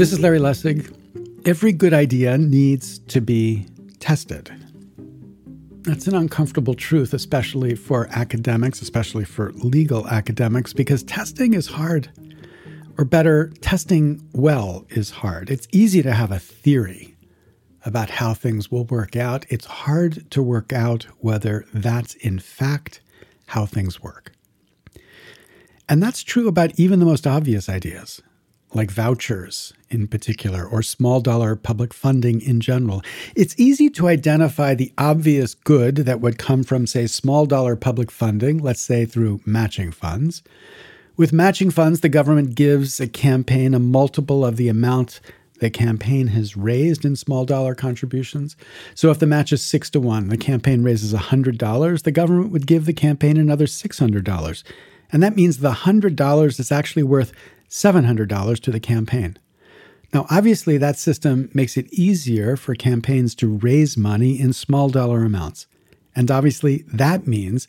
This is Larry Lessig. Every good idea needs to be tested. That's an uncomfortable truth, especially for academics, especially for legal academics, because testing is hard. Or better, testing well is hard. It's easy to have a theory about how things will work out. It's hard to work out whether that's in fact how things work. And that's true about even the most obvious ideas like vouchers in particular, or small dollar public funding in general. It's easy to identify the obvious good that would come from, say, small dollar public funding, let's say through matching funds. With matching funds, the government gives a campaign a multiple of the amount the campaign has raised in small dollar contributions. So if the match is six to one, the campaign raises $100, the government would give the campaign another $600. And that means the $100 is actually worth $700 to the campaign. Now, obviously, that system makes it easier for campaigns to raise money in small dollar amounts. And obviously, that means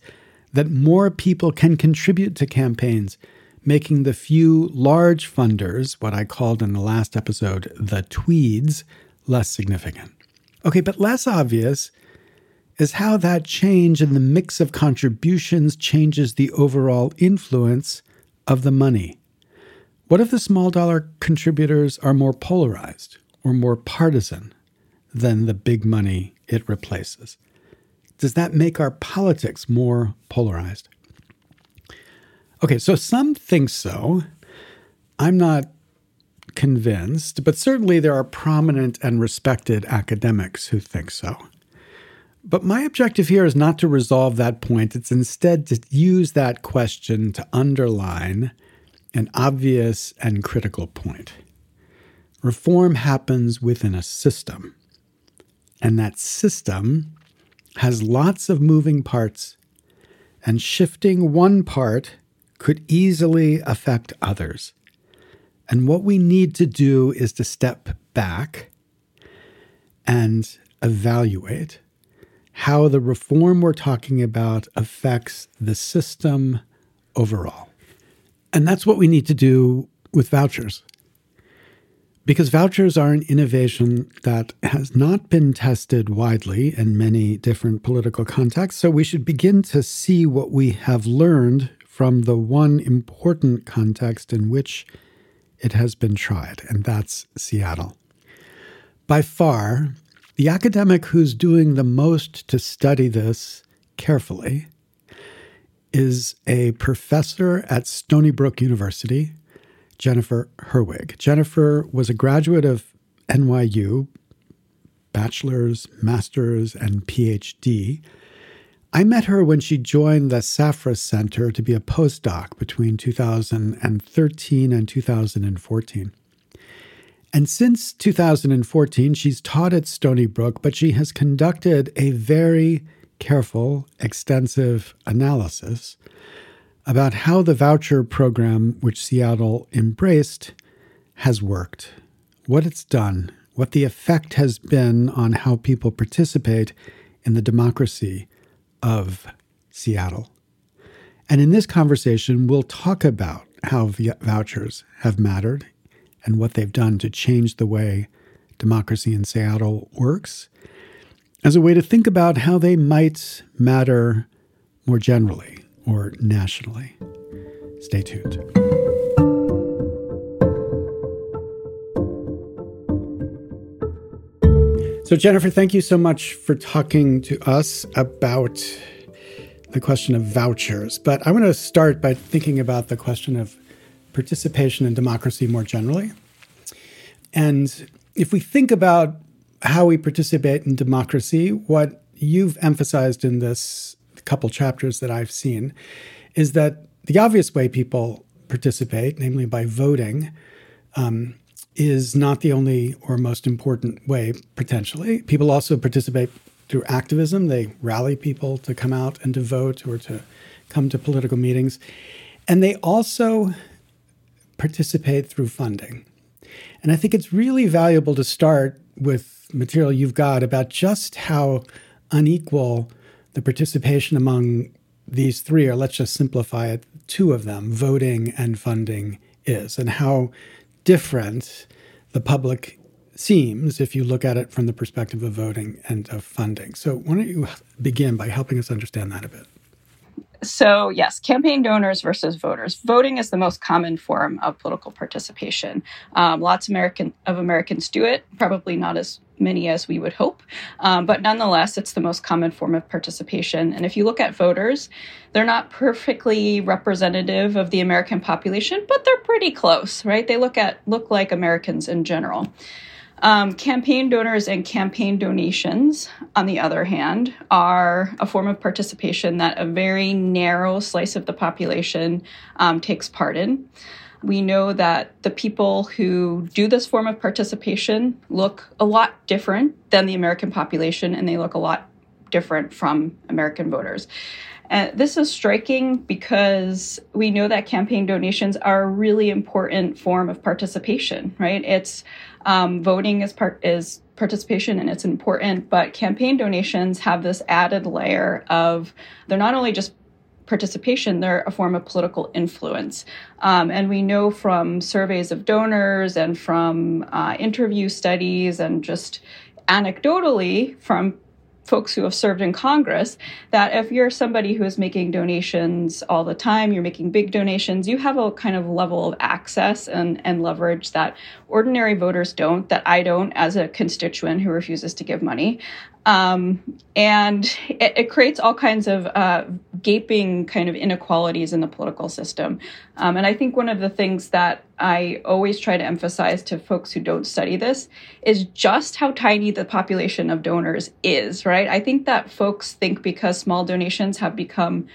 that more people can contribute to campaigns, making the few large funders, what I called in the last episode the tweeds, less significant. Okay, but less obvious is how that change in the mix of contributions changes the overall influence of the money. What if the small dollar contributors are more polarized or more partisan than the big money it replaces? Does that make our politics more polarized? Okay, so some think so. I'm not convinced, but certainly there are prominent and respected academics who think so. But my objective here is not to resolve that point, it's instead to use that question to underline an obvious and critical point. Reform happens within a system, and that system has lots of moving parts, and shifting one part could easily affect others. And what we need to do is to step back and evaluate how the reform we're talking about affects the system overall. And that's what we need to do with vouchers. Because vouchers are an innovation that has not been tested widely in many different political contexts. So we should begin to see what we have learned from the one important context in which it has been tried, and that's Seattle. By far, the academic who's doing the most to study this carefully is a professor at Stony Brook University, Jennifer Heerwig. Jennifer was a graduate of NYU, bachelor's, master's, and PhD. I met her when she joined the Safra Center to be a postdoc between 2013 and 2014. And since 2014, she's taught at Stony Brook, but she has conducted a very careful, extensive analysis about how the voucher program, which Seattle embraced, has worked, what it's done, what the effect has been on how people participate in the democracy of Seattle. And in this conversation, we'll talk about how vouchers have mattered and what they've done to change the way democracy in Seattle works as a way to think about how they might matter more generally or nationally. Stay tuned. So, Jennifer, thank you so much for talking to us about the question of vouchers. But I want to start by thinking about the question of participation in democracy more generally. And if we think about how we participate in democracy, what you've emphasized in this couple chapters that I've seen is that the obvious way people participate, namely by voting, um, is not the only or most important way, potentially. People also participate through activism. They rally people to come out and to vote or to come to political meetings. And they also participate through funding. And I think it's really valuable to start with material you've got about just how unequal the participation among these three, or let's just simplify it, two of them, voting and funding, is, and how different the public seems if you look at it from the perspective of voting and of funding. So, why don't you begin by helping us understand that a bit? So, yes, campaign donors versus voters. Voting is the most common form of political participation. Um, lots of American of Americans do it, probably not as many as we would hope, um, but nonetheless, it's the most common form of participation. And if you look at voters, they're not perfectly representative of the American population, but they're pretty close, right? They look at look like Americans in general. Um, campaign donors and campaign donations, on the other hand, are a form of participation that a very narrow slice of the population um, takes part in. We know that the people who do this form of participation look a lot different than the American population, and they look a lot different from American voters. And this is striking because we know that campaign donations are a really important form of participation, right? It's um, voting is part is participation and it's important, but campaign donations have this added layer of they're not only just participation, they're a form of political influence. Um, and we know from surveys of donors and from uh, interview studies and just anecdotally from folks who have served in Congress that if you're somebody who is making donations all the time, you're making big donations, you have a kind of level of access and, and leverage that ordinary voters don't, that I don't as a constituent who refuses to give money. Um, and it, it, creates all kinds of uh, gaping kind of inequalities in the political system. Um, and I think one of the things that I always try to emphasize to folks who don't study this is just how tiny the population of donors is, right? I think that folks think because small donations have become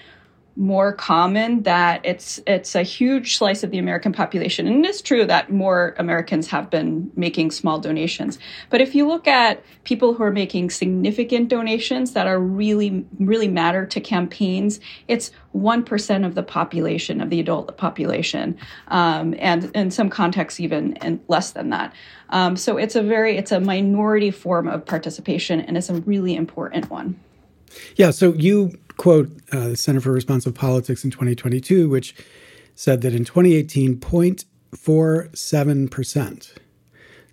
more common that it's it's a huge slice of the American population. And it's true that more Americans have been making small donations. But if you look at people who are making significant donations that are really really matter to campaigns, it's one percent of the population of the adult population, um, and in some contexts even less than that. Um, so it's a very it's a minority form of participation, and it's a really important one. Yeah. So you quote uh, the Center for Responsive Politics in 2022, which said that in 2018, 0.47%,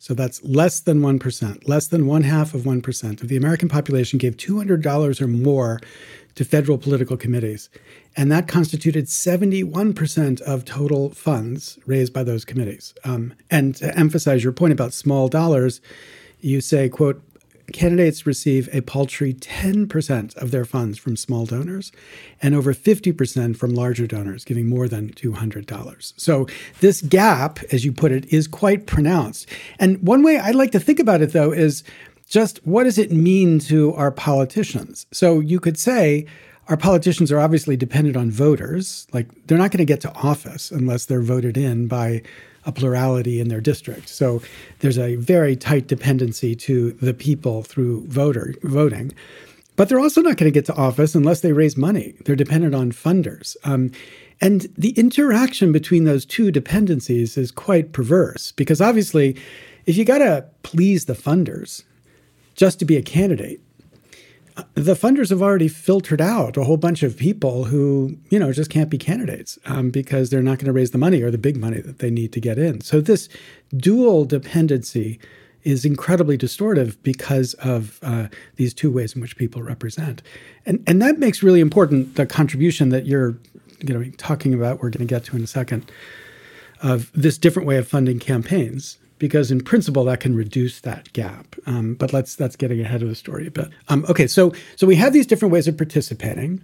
so that's less than 1%, less than one half of 1% of the American population gave $200 or more to federal political committees. And that constituted 71% of total funds raised by those committees. Um, and to emphasize your point about small dollars, you say, quote, candidates receive a paltry 10% of their funds from small donors and over 50% from larger donors, giving more than $200. So, this gap, as you put it, is quite pronounced. And one way I like to think about it, though, is just what does it mean to our politicians? So, you could say, our politicians are obviously dependent on voters. Like, they're not going to get to office unless they're voted in by a plurality in their district. So there's a very tight dependency to the people through voter voting. But they're also not going to get to office unless they raise money. They're dependent on funders. Um, and the interaction between those two dependencies is quite perverse because obviously, if you got to please the funders just to be a candidate, the funders have already filtered out a whole bunch of people who, you know, just can't be candidates um, because they're not going to raise the money or the big money that they need to get in. So this dual dependency is incredibly distortive because of uh, these two ways in which people represent, and and that makes really important the contribution that you're, you know, talking about. We're going to get to in a second of this different way of funding campaigns because in principle that can reduce that gap. Um, but let's that's getting ahead of the story a bit. Um, okay, so so we have these different ways of participating.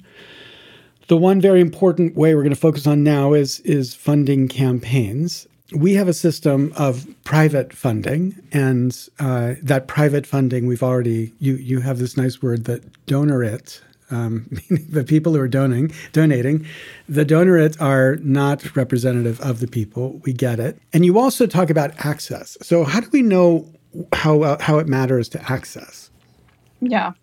The one very important way we're going to focus on now is is funding campaigns. We have a system of private funding, and uh, that private funding we've already you you have this nice word that donorate um, meaning the people who are donating, donating, the donorate are not representative of the people. We get it. And you also talk about access. So how do we know how uh, how it matters to access? Yeah.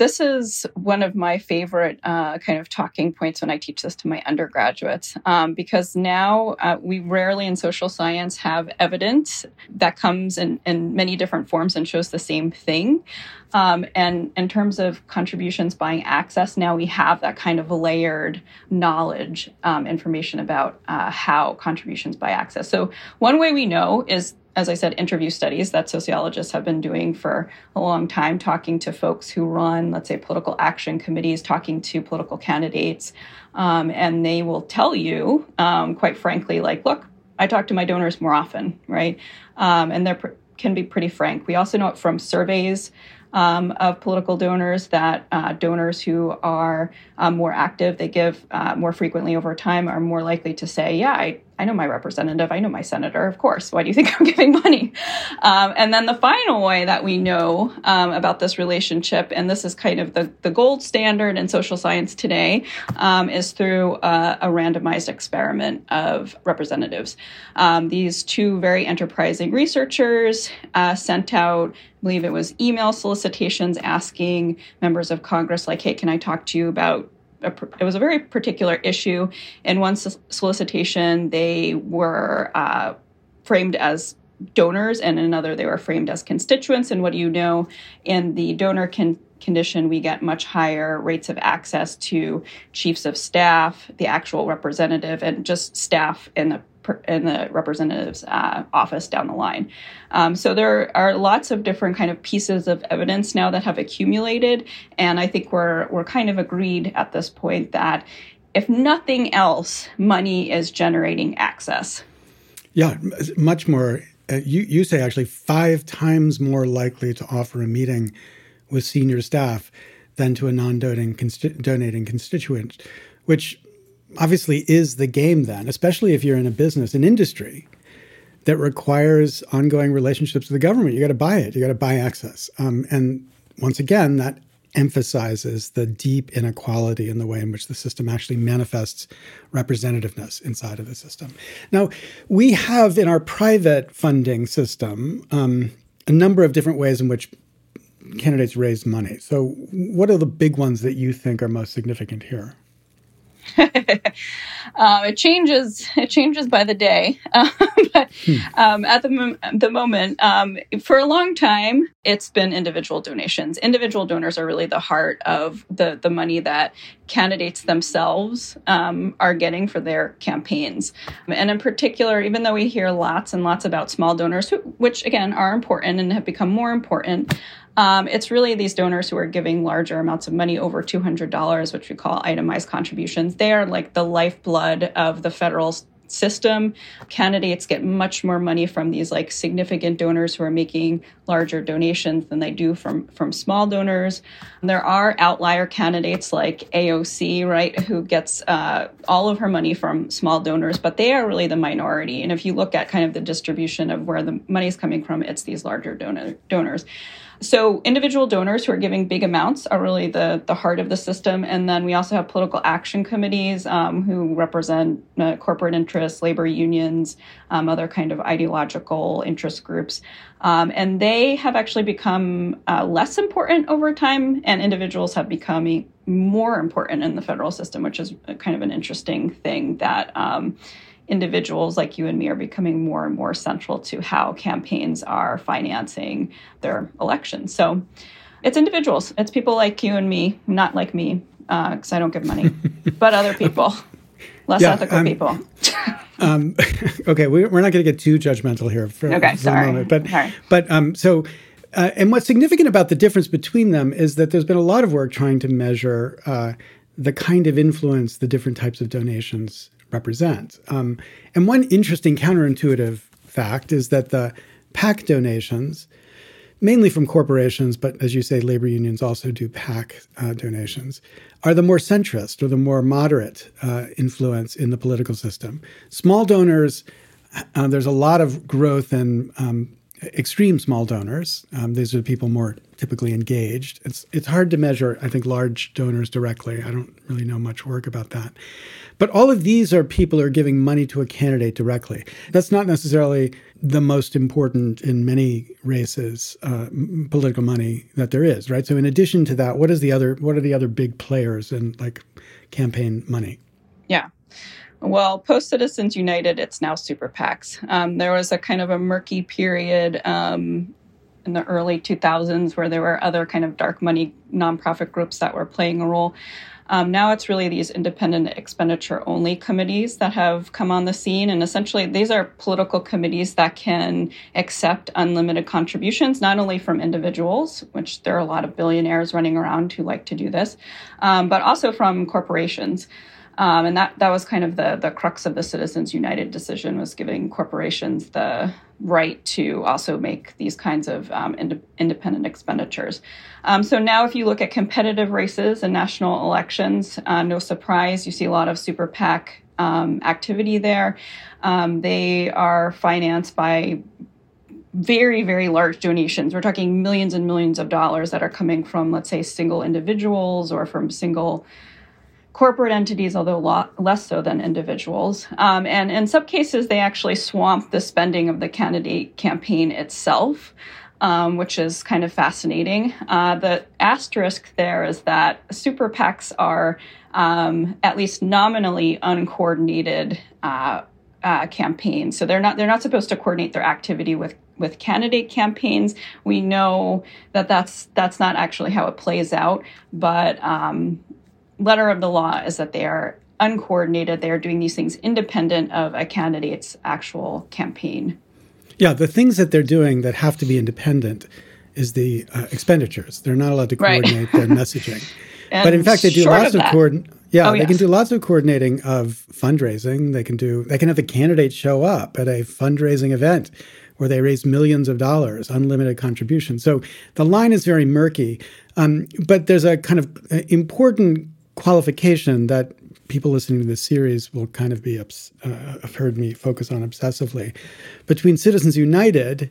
This is one of my favorite uh, kind of talking points when I teach this to my undergraduates, um, because now uh, we rarely in social science have evidence that comes in, in many different forms and shows the same thing. Um, and in terms of contributions buying access, now we have that kind of layered knowledge um, information about uh, how contributions buy access. So, one way we know is as I said, interview studies that sociologists have been doing for a long time, talking to folks who run, let's say, political action committees, talking to political candidates, um, and they will tell you, um, quite frankly, like, look, I talk to my donors more often, right? Um, and they can be pretty frank. We also know it from surveys um, of political donors that uh, donors who are um, more active, they give uh, more frequently over time, are more likely to say, Yeah, I, I know my representative, I know my senator, of course. Why do you think I'm giving money? Um, and then the final way that we know um, about this relationship, and this is kind of the, the gold standard in social science today, um, is through a, a, randomized experiment of representatives. Um, these two very enterprising researchers uh, sent out I believe it was email solicitations asking members of Congress, like, hey, can I talk to you about a, it was a very particular issue. In one solicitation, they were uh, framed as donors, and in another, they were framed as constituents. And what do you know? In the donor con- condition, we get much higher rates of access to chiefs of staff, the actual representative, and just staff in the in the representative's uh, office down the line. Um, so there are lots of different kind of pieces of evidence now that have accumulated, and I think we're we're kind of agreed at this point that if nothing else, money is generating access. Yeah, much more. Uh, you you say actually five times more likely to offer a meeting with senior staff than to a non-donating consti- donating constituent, which obviously is the game then, especially if you're in a business, an industry that requires ongoing relationships with the government. You got to buy it, you got to buy access. Um, and once again, that emphasizes the deep inequality in the way in which the system actually manifests representativeness inside of the system. Now, we have in our private funding system um, a number of different ways in which candidates raise money. So, what are the big ones that you think are most significant here? um, it changes. It changes by the day. but hmm. um, at the, the moment, um, for a long time, it's been individual donations. Individual donors are really the heart of the the money that candidates themselves um, are getting for their campaigns. And in particular, even though we hear lots and lots about small donors, who, which again are important and have become more important, um, it's really these donors who are giving larger amounts of money over $200, which we call itemized contributions. They are like the lifeblood of the federal system. Candidates get much more money from these like significant donors who are making larger donations than they do from from small donors. There are outlier candidates like AOC, right, who gets uh, all of her money from small donors, but they are really the minority. And if you look at kind of the distribution of where the money is coming from, it's these larger donor, donors. So individual donors who are giving big amounts are really the, the heart of the system. And then we also have political action committees um, who represent uh, corporate interests, labor unions, um, other kind of ideological interest groups. Um, and they have actually become uh, less important over time, and individuals have become more important in the federal system, which is kind of an interesting thing that um, individuals like you and me are becoming more and more central to how campaigns are financing their elections. So it's individuals, it's people like you and me, not like me, because uh, I don't give money, but other people, less yeah, ethical um, people. um, okay, we, are not going to get too judgmental here for, okay, for sorry. a moment, but but um, so. Uh, and what's significant about the difference between them is that there's been a lot of work trying to measure uh, the kind of influence the different types of donations represent. Um, and one interesting counterintuitive fact is that the PAC donations, mainly from corporations, but as you say, labor unions also do PAC uh, donations, are the more centrist or the more moderate uh, influence in the political system. Small donors, uh, there's a lot of growth in um, extreme small donors. Um, these are people more typically engaged. It's it's hard to measure. I think large donors directly. I don't really know much work about that. But all of these are people who are giving money to a candidate directly. That's not necessarily the most important in many races uh, political money that there is, right? So in addition to that, what is the other? What are the other big players in like campaign money? Yeah. Well, post Citizens United, it's now super PACs. Um, there was a kind of a murky period um, in the early 2000s where there were other kind of dark money nonprofit groups that were playing a role. Um, now it's really these independent expenditure only committees that have come on the scene. And essentially, these are political committees that can accept unlimited contributions, not only from individuals, which there are a lot of billionaires running around who like to do this, um, but also from corporations. Um, and that, that was kind of the, the crux of the Citizens United decision was giving corporations the right to also make these kinds of um, ind- independent expenditures. Um, so now, if you look at competitive races and national elections, uh, no surprise, you see a lot of super PAC um, activity there. Um, they are financed by very, very large donations. We're talking millions and millions of dollars that are coming from, let's say, single individuals or from single corporate entities, although lot less so than individuals. Um, and in some cases, they actually swamp the spending of the candidate campaign itself. Um, which is kind of fascinating. Uh, the asterisk there is that super PACs are um, at least nominally uncoordinated uh, uh, campaigns, so they're not they're not supposed to coordinate their activity with with candidate campaigns. We know that that's that's not actually how it plays out, but um, letter of the law is that they are uncoordinated. They are doing these things independent of a candidate's actual campaign. Yeah, the things that they're doing that have to be independent is the uh, expenditures. They're not allowed to coordinate right. their messaging. but in fact, they do lots of, of. Yeah, oh, they yes. can do lots of coordinating of fundraising. They can do. They can have the candidate show up at a fundraising event where they raise millions of dollars, unlimited contributions. So the line is very murky. Um, but there's a kind of uh, important qualification that people listening to this series will kind of be obs- uh, have heard me focus on obsessively between Citizens United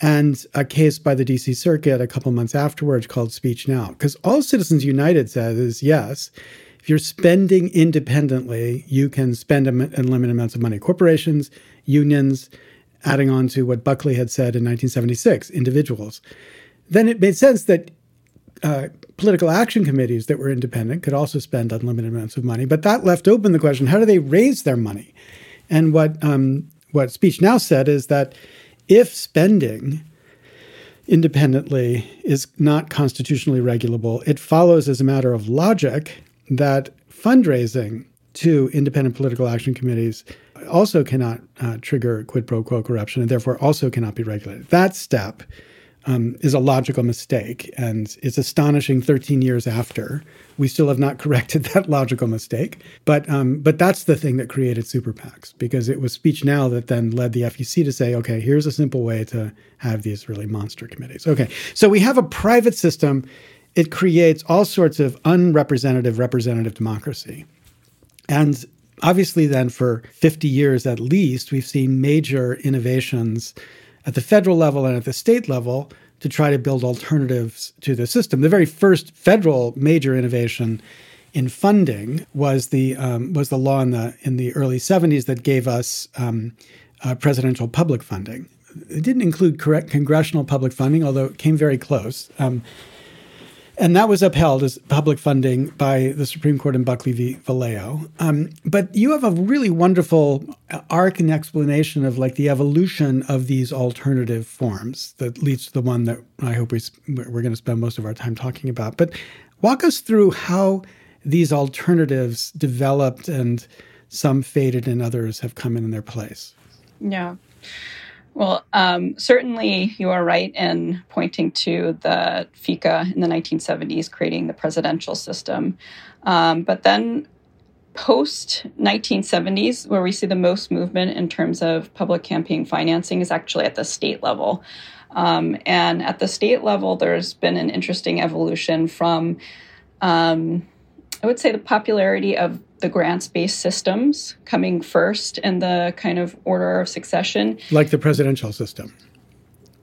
and a case by the DC Circuit a couple months afterwards called Speech Now. Because all Citizens United says is yes, if you're spending independently, you can spend unlimited amounts of money. Corporations, unions, adding on to what Buckley had said in 1976, individuals. Then it made sense that uh, political action committees that were independent could also spend unlimited amounts of money, but that left open the question: How do they raise their money? And what um, what Speech Now said is that if spending independently is not constitutionally regulable, it follows as a matter of logic that fundraising to independent political action committees also cannot uh, trigger quid pro quo corruption and therefore also cannot be regulated. That step um, is a logical mistake. And it's astonishing 13 years after, we still have not corrected that logical mistake. But, um, but that's the thing that created super PACs, because it was Speech Now that then led the FEC to say, okay, here's a simple way to have these really monster committees. Okay, so we have a private system. It creates all sorts of unrepresentative representative democracy. And obviously, then for 50 years at least, we've seen major innovations at the federal level and at the state level to try to build alternatives to the system. The very first federal major innovation in funding was the um, was the law in the in the early 70s that gave us um, uh, presidential public funding. It didn't include correct congressional public funding, although it came very close. Um, and that was upheld as public funding by the Supreme Court in Buckley v. Valeo. Um, but you have a really wonderful arc and explanation of like the evolution of these alternative forms that leads to the one that I hope we, we're going to spend most of our time talking about. But walk us through how these alternatives developed and some faded and others have come in in their place. Yeah. Well, um, certainly you are right in pointing to the FECA in the 1970s creating the presidential system. Um, but then post 1970s, where we see the most movement in terms of public campaign financing, is actually at the state level. Um, and at the state level, there's been an interesting evolution from, um, I would say, the popularity of the grants based systems coming first in the kind of order of succession. Like the presidential system.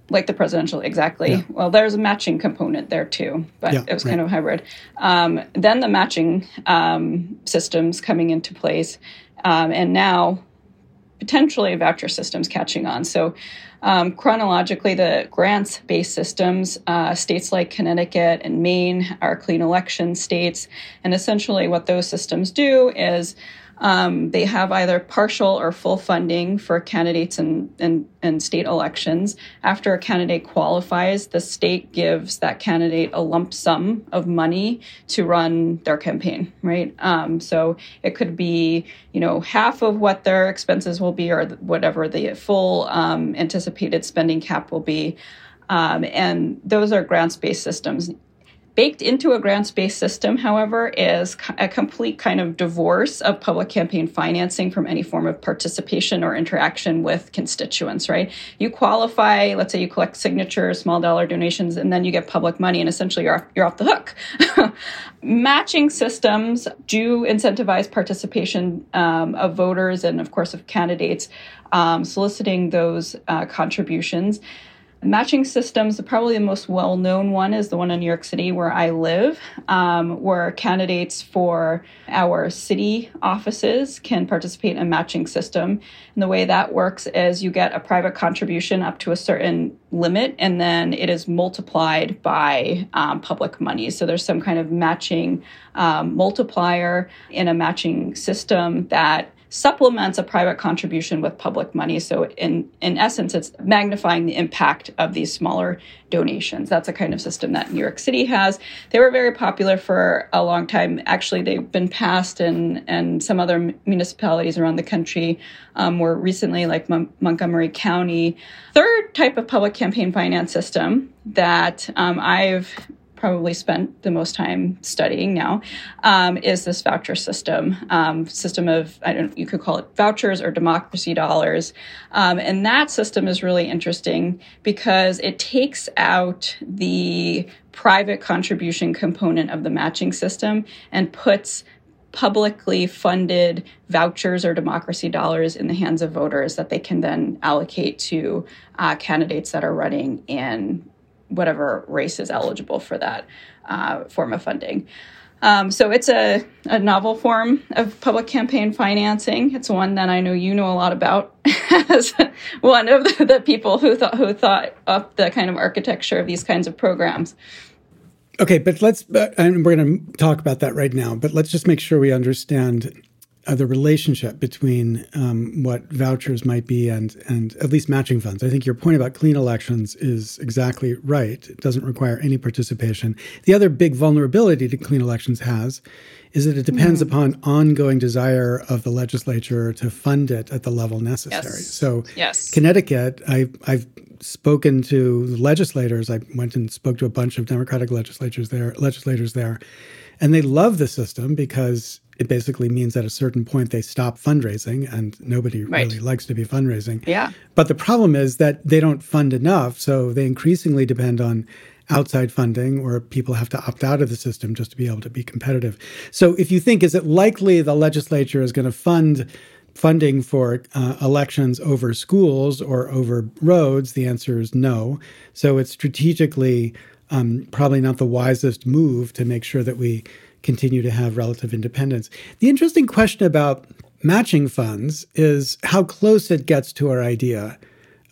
Like the presidential, exactly. Yeah. Well, there's a matching component there too, but yeah, it was right. kind of hybrid. Um, then the matching um, systems coming into place. Um, and now potentially voucher systems catching on. So, um, chronologically, the grants based systems, uh, states like Connecticut and Maine are clean election states. And essentially, what those systems do is Um, they have either partial or full funding for candidates and in, in, in, state elections. After a candidate qualifies, the state gives that candidate a lump sum of money to run their campaign, right? Um, so it could be, you know, half of what their expenses will be or whatever the full um, anticipated spending cap will be. Um, and those are grants based systems. Baked into a grants based system, however, is a complete kind of divorce of public campaign financing from any form of participation or interaction with constituents, right? You qualify, let's say you collect signatures, small dollar donations, and then you get public money, and essentially you're off, you're off the hook. Matching systems do incentivize participation um, of voters and, of course, of candidates um, soliciting those uh, contributions. Matching systems, probably the most well known one is the one in New York City where I live, um, where candidates for our city offices can participate in a matching system. And the way that works is you get a private contribution up to a certain limit, and then it is multiplied by um, public money. So there's some kind of matching um, multiplier in a matching system that supplements a private contribution with public money. So in in essence, it's magnifying the impact of these smaller donations. That's a kind of system that New York City has. They were very popular for a long time. Actually, they've been passed and and some other municipalities around the country um, more recently, like Montgomery County. Third type of public campaign finance system that um, I've probably spent the most time studying now um, is this voucher system. Um, system of i don't you could call it vouchers or democracy dollars. Um, and that system is really interesting because it takes out the private contribution component of the matching system and puts publicly funded vouchers or democracy dollars in the hands of voters that they can then allocate to uh, candidates that are running in whatever race is eligible for that uh, form of funding. Um, so it's a, a novel form of public campaign financing. It's one that I know you know a lot about as one of the, the people who thought who thought up the kind of architecture of these kinds of programs. Okay, but let's and we're going to talk about that right now. But let's just make sure we understand uh, the relationship between um, what vouchers might be and and at least matching funds. I think your point about clean elections is exactly right. It doesn't require any participation. The other big vulnerability to clean elections has is that it depends mm. upon ongoing desire of the legislature to fund it at the level necessary. Yes. So, yes. Connecticut, I, I've spoken to legislators. I went and spoke to a bunch of Democratic legislators there, legislators there, and they love the system because it basically means at a certain point they stop fundraising and nobody right. really likes to be fundraising. Yeah. But the problem is that they don't fund enough, so they increasingly depend on outside funding or people have to opt out of the system just to be able to be competitive. So if you think is it likely the legislature is going to fund funding for uh, elections over schools or over roads, the answer is no. So it's strategically um, probably not the wisest move to make sure that we continue to have relative independence. The interesting question about matching funds is how close it gets to our idea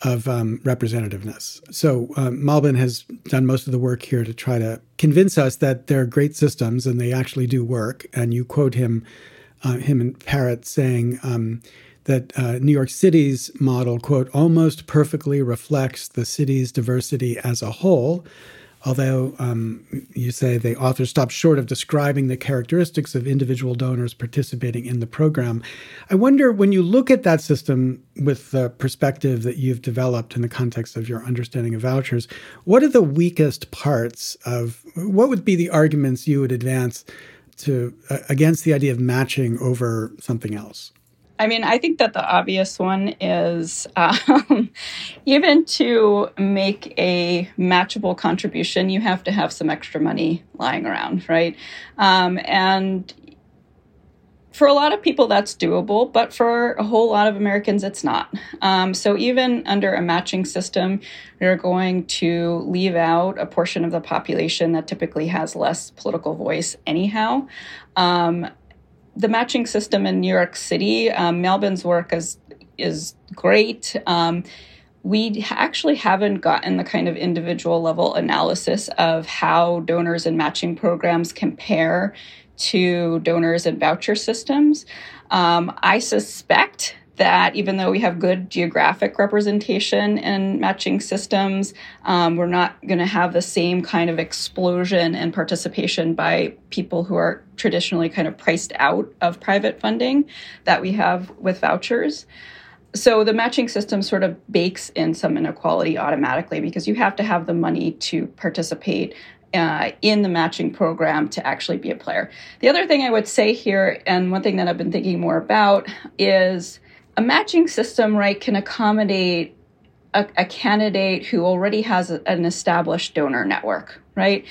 of um, representativeness. So um, Malbin has done most of the work here to try to convince us that they're great systems and they actually do work. And you quote him, uh, him and Parrott saying um, that uh, New York City's model, quote, almost perfectly reflects the city's diversity as a whole although um, you say the author stopped short of describing the characteristics of individual donors participating in the program. I wonder when you look at that system with the perspective that you've developed in the context of your understanding of vouchers, what are the weakest parts of what would be the arguments you would advance to uh, against the idea of matching over something else? I mean, I think that the obvious one is um, even to make a matchable contribution, you have to have some extra money lying around, right? Um, and for a lot of people, that's doable, but for a whole lot of Americans, it's not. Um, so, even under a matching system, you're going to leave out a portion of the population that typically has less political voice, anyhow. The matching system in New York City, um, Malbin's work is is great. Um, we actually haven't gotten the kind of individual level analysis of how donors and matching programs compare to donors and voucher systems. Um, I suspect that even though we have good geographic representation in matching systems, um, we're not going to have the same kind of explosion and participation by people who are traditionally kind of priced out of private funding that we have with vouchers. So the matching system sort of bakes in some inequality automatically because you have to have the money to participate uh, in the matching program to actually be a player. The other thing I would say here, and one thing that I've been thinking more about, is a matching system, right, can accommodate a, a candidate who already has a, an established donor network, right?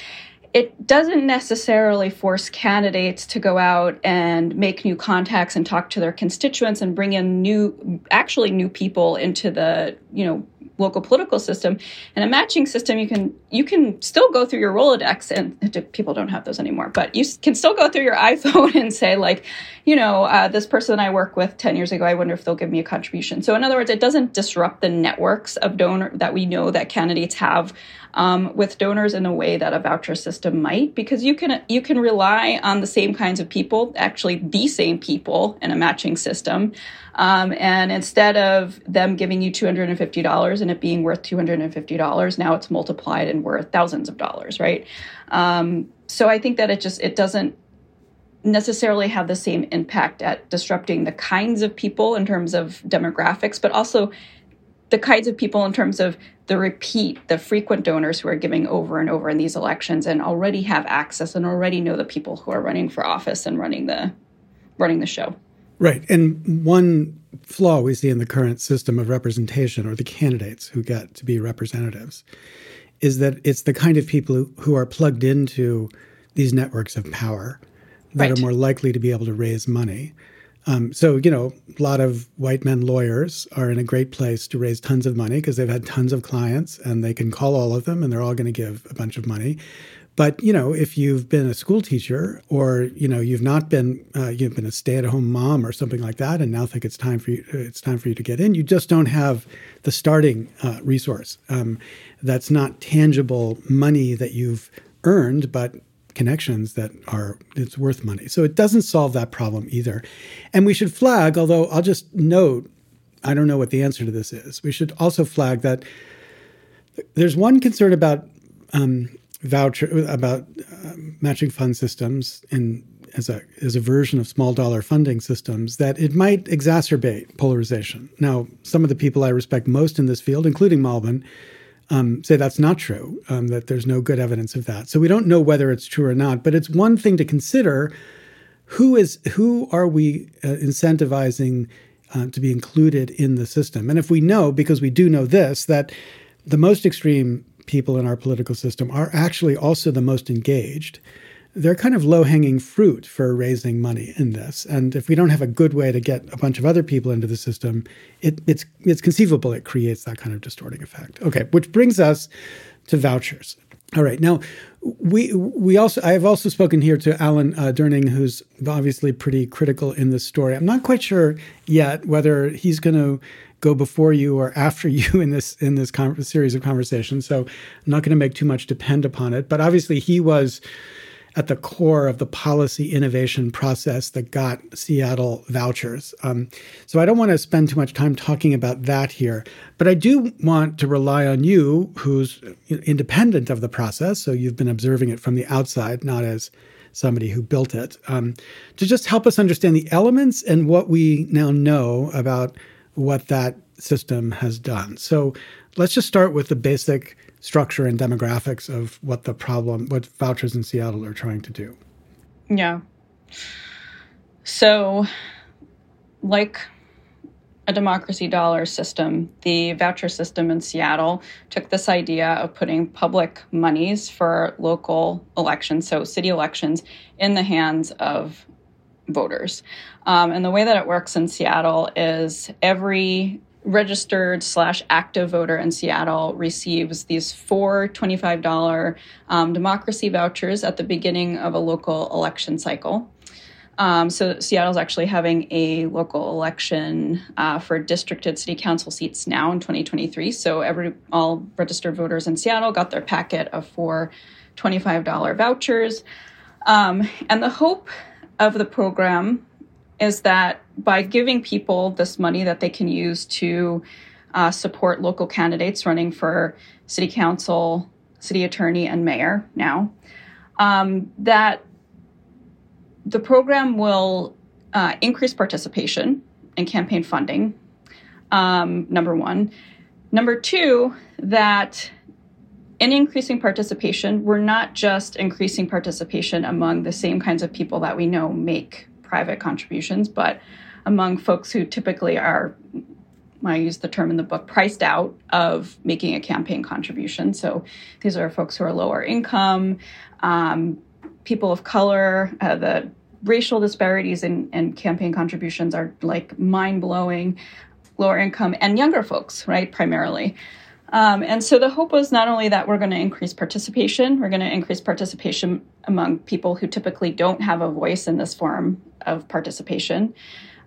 It doesn't necessarily force candidates to go out and make new contacts and talk to their constituents and bring in new, actually new people into the, you know, local political system. And a matching system you can you can still go through your rolodex and people don't have those anymore but you can still go through your iphone and say like you know uh, this person i work with 10 years ago i wonder if they'll give me a contribution. So in other words it doesn't disrupt the networks of donor that we know that candidates have um, with donors in a way that a voucher system might because you can you can rely on the same kinds of people actually the same people in a matching system um, and instead of them giving you $250 and it being worth $250, now it's multiplied and worth thousands of dollars, right? Um, so I think that it just it doesn't necessarily have the same impact at disrupting the kinds of people in terms of demographics, but also the kinds of people in terms of the repeat, the frequent donors who are giving over and over in these elections and already have access and already know the people who are running for office and running the running the show. Right. And one flaw we see in the current system of representation, or the candidates who get to be representatives, is that it's the kind of people who, are plugged into these networks of power that right. are more likely to be able to raise money. Um, so, you know, a lot of white men lawyers are in a great place to raise tons of money because they've had tons of clients and they can call all of them and they're all going to give a bunch of money. But you know, if you've been a school teacher, or you know, you've not been, uh, you've been a stay-at-home mom or something like that, and now think it's time for you, it's time for you to get in. You just don't have the starting uh, resource. Um, that's not tangible money that you've earned, but connections that are it's worth money. So it doesn't solve that problem either. And we should flag, although I'll just note, I don't know what the answer to this is. We should also flag that there's one concern about um, voucher about uh, matching fund systems in as a as a version of small dollar funding systems that it might exacerbate polarization. Now, some of the people I respect most in this field, including Malbin, um, say that's not true. Um, that there's no good evidence of that. So we don't know whether it's true or not. But it's one thing to consider: who is who are we uh, incentivizing uh, to be included in the system? And if we know, because we do know this, that the most extreme people in our political system are actually also the most engaged. They're kind of low hanging fruit for raising money in this. And if we don't have a good way to get a bunch of other people into the system, it, it's, it's conceivable it creates that kind of distorting effect. Okay, which brings us to vouchers. All right. Now, we we also I have also spoken here to Alan uh, Durning, who's obviously pretty critical in this story. I'm not quite sure yet whether he's going to go before you or after you in this in this con- series of conversations. So I'm not going to make too much depend upon it. But obviously, he was at the core of the policy innovation process that got Seattle vouchers. Um, so I don't want to spend too much time talking about that here, but I do want to rely on you, who's independent of the process. So you've been observing it from the outside, not as somebody who built it, um, to just help us understand the elements and what we now know about what that system has done. So let's just start with the basic structure and demographics of what the problem, what vouchers in Seattle are trying to do. Yeah. So, like a democracy dollar system, the voucher system in Seattle took this idea of putting public monies for local elections, so city elections, in the hands of voters. Um, and the way that it works in Seattle is every registered slash active voter in Seattle receives these four $25 um, democracy vouchers at the beginning of a local election cycle. Um, so Seattle's actually having a local election uh, for districted city council seats now in 2023. So every all registered voters in Seattle got their packet of four $25 vouchers. Um, and the hope of the program is that by giving people this money that they can use to uh, support local candidates running for city council, city attorney, and mayor now, um, that the program will uh, increase participation in campaign funding, um, number one. Number two, that in increasing participation, we're not just increasing participation among the same kinds of people that we know make private contributions, but among folks who typically are, I use the term in the book, priced out of making a campaign contribution. So these are folks who are lower income, um, people of color, uh, the racial disparities in, in campaign contributions are like mind blowing, lower income, and younger folks, right, primarily. Um, and so the hope was not only that we're going to increase participation, we're going to increase participation among people who typically don't have a voice in this form of participation.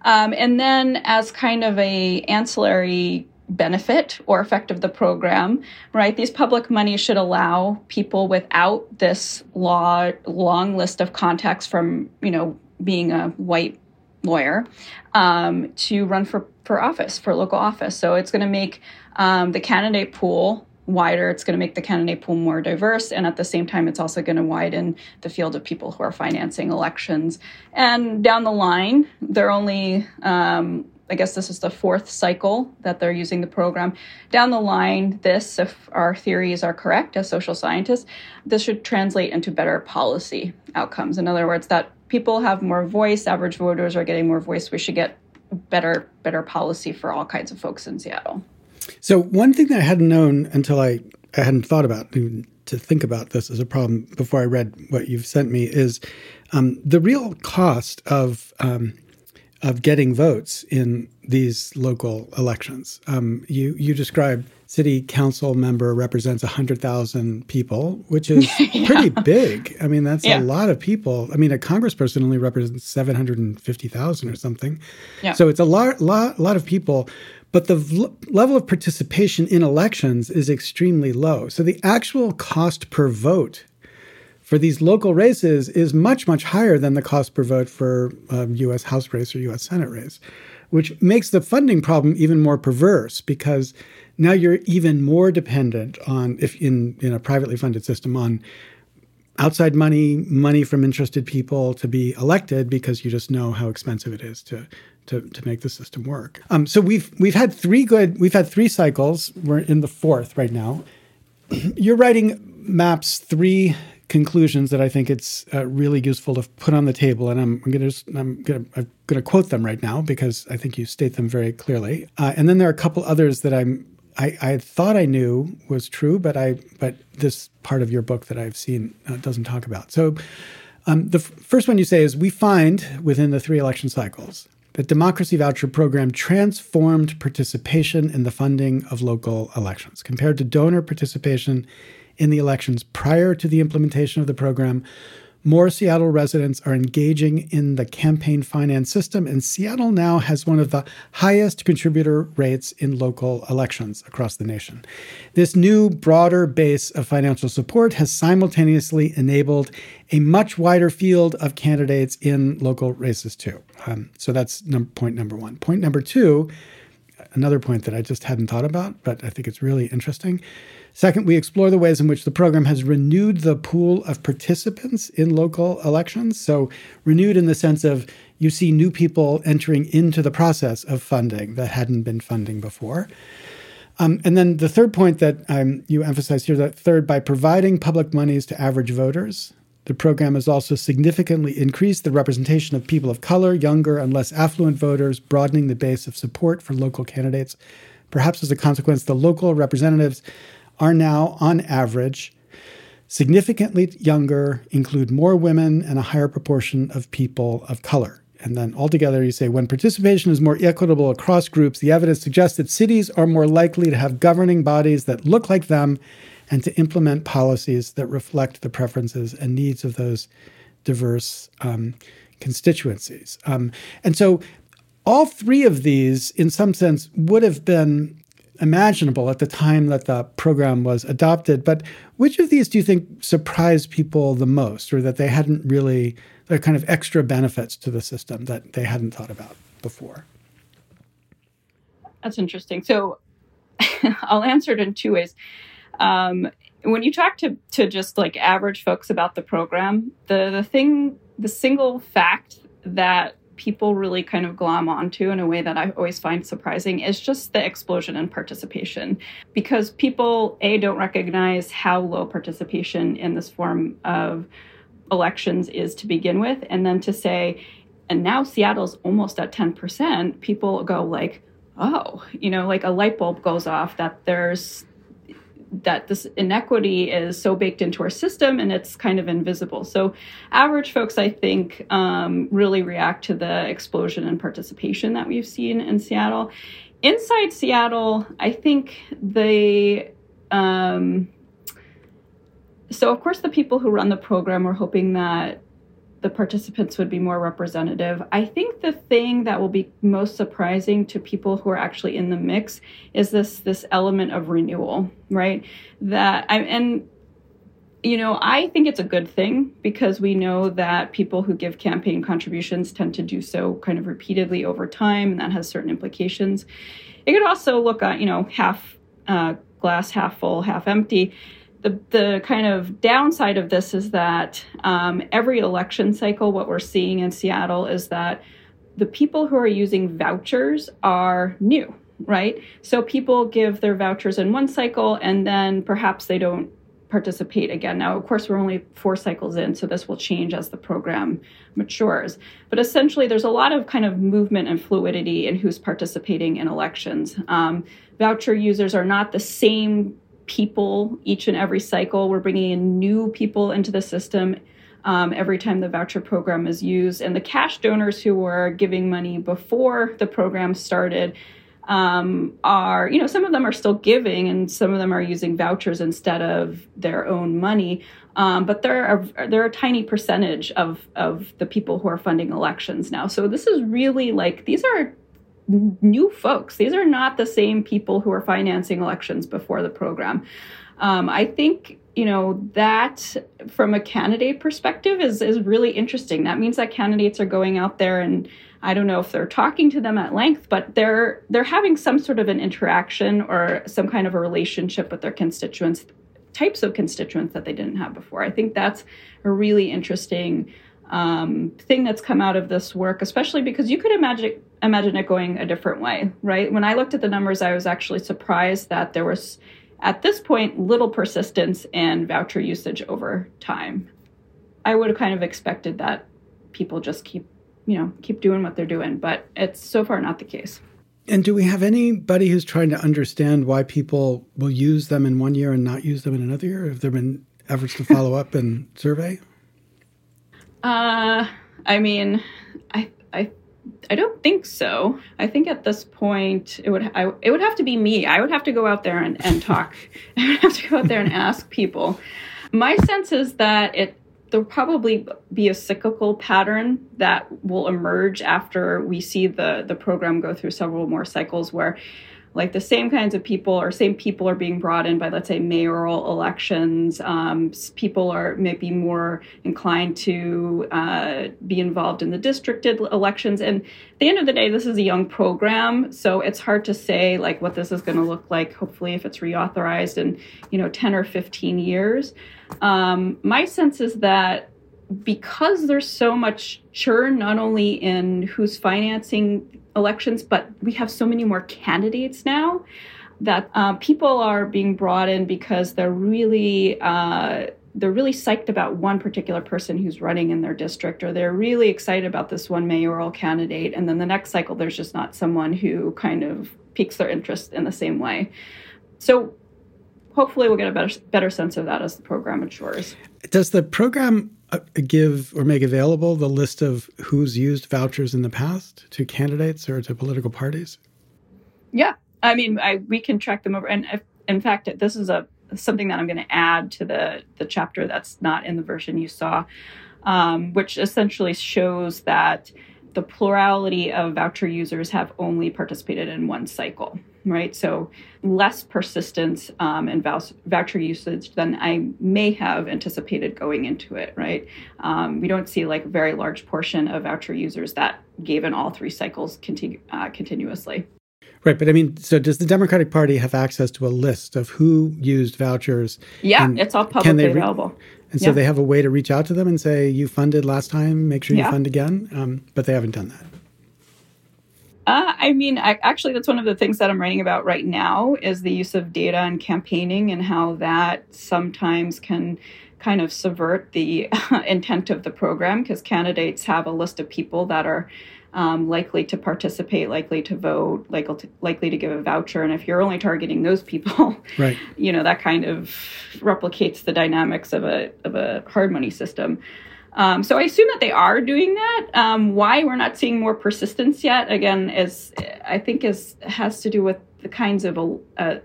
Um, and then as kind of a ancillary benefit or effect of the program, right? These public money should allow people without this law long list of contacts from, you know, being a white lawyer um, to run for, for office, for local office. So it's going to make um, the candidate pool wider. It's going to make the candidate pool more diverse. And at the same time, it's also going to widen the field of people who are financing elections. And down the line, they're only, um, I guess this is the fourth cycle that they're using the program. Down the line, this, if our theories are correct as social scientists, this should translate into better policy outcomes. In other words, that people have more voice, average voters are getting more voice. We should get better better policy for all kinds of folks in Seattle. So one thing that I hadn't known until I, I hadn't thought about to think about this as a problem before I read what you've sent me is um, the real cost of um, of getting votes in these local elections. Um, you you described city council member represents 100,000 people, which is yeah. pretty big. I mean, that's yeah. a lot of people. I mean, a congressperson only represents 750,000 or something. Yeah. So it's a lot, lot, lot of people. But the v- level of participation in elections is extremely low. So the actual cost per vote for these local races is much, much higher than the cost per vote for a um, U.S. House race or U.S. Senate race, which makes the funding problem even more perverse because now you're even more dependent on, if in, in a privately funded system, on outside money, money from interested people to be elected because you just know how expensive it is to to, to make the system work. Um, so we've we've had three good we've had three cycles. We're in the fourth right now. You're writing maps three conclusions that I think it's uh, really useful to put on the table, and I'm, going to I'm going to quote them right now because I think you state them very clearly. Uh, and then there are a couple others that I'm I, I thought I knew was true, but I but this part of your book that I've seen uh, doesn't talk about. So. Um, the f- first one you say is we find within the three election cycles the Democracy Voucher Program transformed participation in the funding of local elections. Compared to donor participation in the elections prior to the implementation of the program, more Seattle residents are engaging in the campaign finance system, and Seattle now has one of the highest contributor rates in local elections across the nation. This new, broader base of financial support has simultaneously enabled a much wider field of candidates in local races, too. Um, so that's num- point number one. Point number two, another point that I just hadn't thought about, but I think it's really interesting. Second, we explore the ways in which the program has renewed the pool of participants in local elections. So, renewed in the sense of you see new people entering into the process of funding that hadn't been funding before. Um, and then the third point that um, you emphasize here that third, by providing public monies to average voters, the program has also significantly increased the representation of people of color, younger, and less affluent voters, broadening the base of support for local candidates. Perhaps as a consequence, the local representatives are now, on average, significantly younger, include more women, and a higher proportion of people of color. And then altogether, you say when participation is more equitable across groups, the evidence suggests that cities are more likely to have governing bodies that look like them and to implement policies that reflect the preferences and needs of those diverse um, constituencies. Um, and so, all three of these, in some sense, would have been imaginable at the time that the program was adopted. But which of these do you think surprised people the most, or that they hadn't really, the kind of extra benefits to the system that they hadn't thought about before? That's interesting. So I'll answer it in two ways. Um, when you talk to, to just like average folks about the program, the, the thing, the single fact that people really kind of glom onto in a way that I always find surprising is just the explosion in participation. Because people, A, don't recognize how low participation in this form of elections is to begin with. And then to say, and now Seattle's almost at 10%, people go like, oh, you know, like a light bulb goes off that there's that this inequity is so baked into our system and it's kind of invisible. So, average folks, I think, um, really react to the explosion in participation that we've seen in Seattle. Inside Seattle, I think the um, so of course the people who run the program were hoping that the participants would be more representative. I think the thing that will be most surprising to people who are actually in the mix is this this element of renewal, right? That I and you know, I think it's a good thing because we know that people who give campaign contributions tend to do so kind of repeatedly over time, and that has certain implications. It could also look at, you know, half uh, glass half full, half empty the, the kind of downside of this is that um, every election cycle, what we're seeing in Seattle is that the people who are using vouchers are new, right? So people give their vouchers in one cycle and then perhaps they don't participate again. Now, of course, we're only four cycles in, so this will change as the program matures. But essentially, there's a lot of kind of movement and fluidity in who's participating in elections. Um, voucher users are not the same people each and every cycle. We're bringing in new people into the system um, every time the voucher program is used. And the cash donors who were giving money before the program started um, are, you know, some of them are still giving and some of them are using vouchers instead of their own money. Um, but there are there are a tiny percentage of of the people who are funding elections now. So this is really like these are new folks. These are not the same people who are financing elections before the program. Um, I think you know that from a candidate perspective is is really interesting. That means that candidates are going out there and I don't know if they're talking to them at length, but they're they're having some sort of an interaction or some kind of a relationship with their constituents, types of constituents that they didn't have before. I think that's a really interesting um, thing that's come out of this work, especially because you could imagine imagine it going a different way, right? When I looked at the numbers, I was actually surprised that there was, at this point, little persistence in voucher usage over time. I would have kind of expected that people just keep, you know, keep doing what they're doing, but it's so far not the case. And do we have anybody who's trying to understand why people will use them in one year and not use them in another year? Have there been efforts to follow up and survey? Uh, I mean, I I I don't think so. I think at this point it would I, it would have to be me. I would have to go out there and, and talk. I would have to go out there and ask people. My sense is that it there'll probably be a cyclical pattern that will emerge after we see the the program go through several more cycles where like the same kinds of people or same people are being brought in by let's say mayoral elections. Um, people are maybe more inclined to uh, be involved in the districted elections. And at the end of the day this is a young program so it's hard to say like what this is going to look like hopefully if it's reauthorized in you know 10 or 15 years. Um, my sense is that because there's so much churn not only in who's financing elections, but we have so many more candidates now that uh, people are being brought in because they're really uh, they're really psyched about one particular person who's running in their district, or they're really excited about this one mayoral candidate, and then the next cycle there's just not someone who kind of piques their interest in the same way. So hopefully we'll get a better better sense of that as the program matures. Does the program give or make available the list of who's used vouchers in the past to candidates or to political parties? Yeah, I mean, I, we can track them over, and if, in fact, this is a something that I'm going to add to the the chapter that's not in the version you saw, um, which essentially shows that the plurality of voucher users have only participated in one cycle right? So less persistence um, and voucher usage than I may have anticipated going into it, right? Um, we don't see like a very large portion of voucher users that gave in all three cycles continu- uh, continuously. Right, but I mean, so does the Democratic Party have access to a list of who used vouchers? Yeah, it's all publicly re- available. And so yeah. they have a way to reach out to them and say, "You funded last time, make sure you yeah. fund again." Um, but they haven't done that. Uh, I mean, I, actually, that's one of the things that I'm writing about right now is the use of data and campaigning and how that sometimes can kind of subvert the intent of the program because candidates have a list of people that are um, likely to participate, likely to vote, likely to, likely to give a voucher. And if you're only targeting those people, right. you know that kind of replicates the dynamics of a of a hard money system. Um, so I assume that they are doing that. Um, why we're not seeing more persistence yet, again, is I think is has to do with the kinds of uh,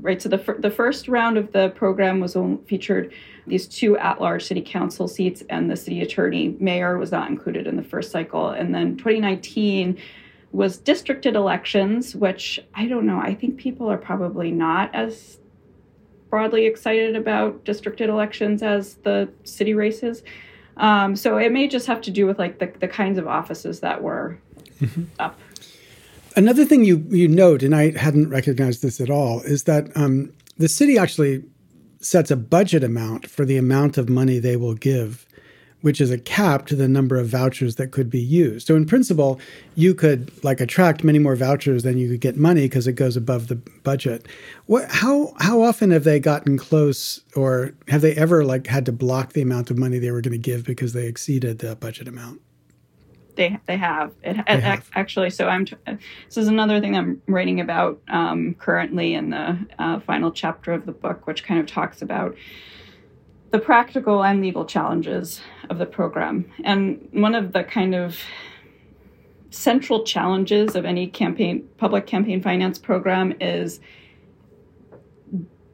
right. So the fir- the first round of the program was featured these two at-large city council seats, and the city attorney mayor was not included in the first cycle. And then 2019 was districted elections, which I don't know. I think people are probably not as broadly excited about districted elections as the city races. Um, so it may just have to do with like the, the kinds of offices that were mm-hmm. up. Another thing you you note, and I hadn't recognized this at all, is that um, the city actually sets a budget amount for the amount of money they will give which is a cap to the number of vouchers that could be used. So in principle, you could like attract many more vouchers than you could get money because it goes above the budget. What how how often have they gotten close or have they ever like had to block the amount of money they were going to give because they exceeded the budget amount? They, they have it, they have. actually so i'm this is another thing i'm writing about um, currently in the uh, final chapter of the book which kind of talks about the practical and legal challenges of the program. And one of the kind of central challenges of any campaign public campaign finance program is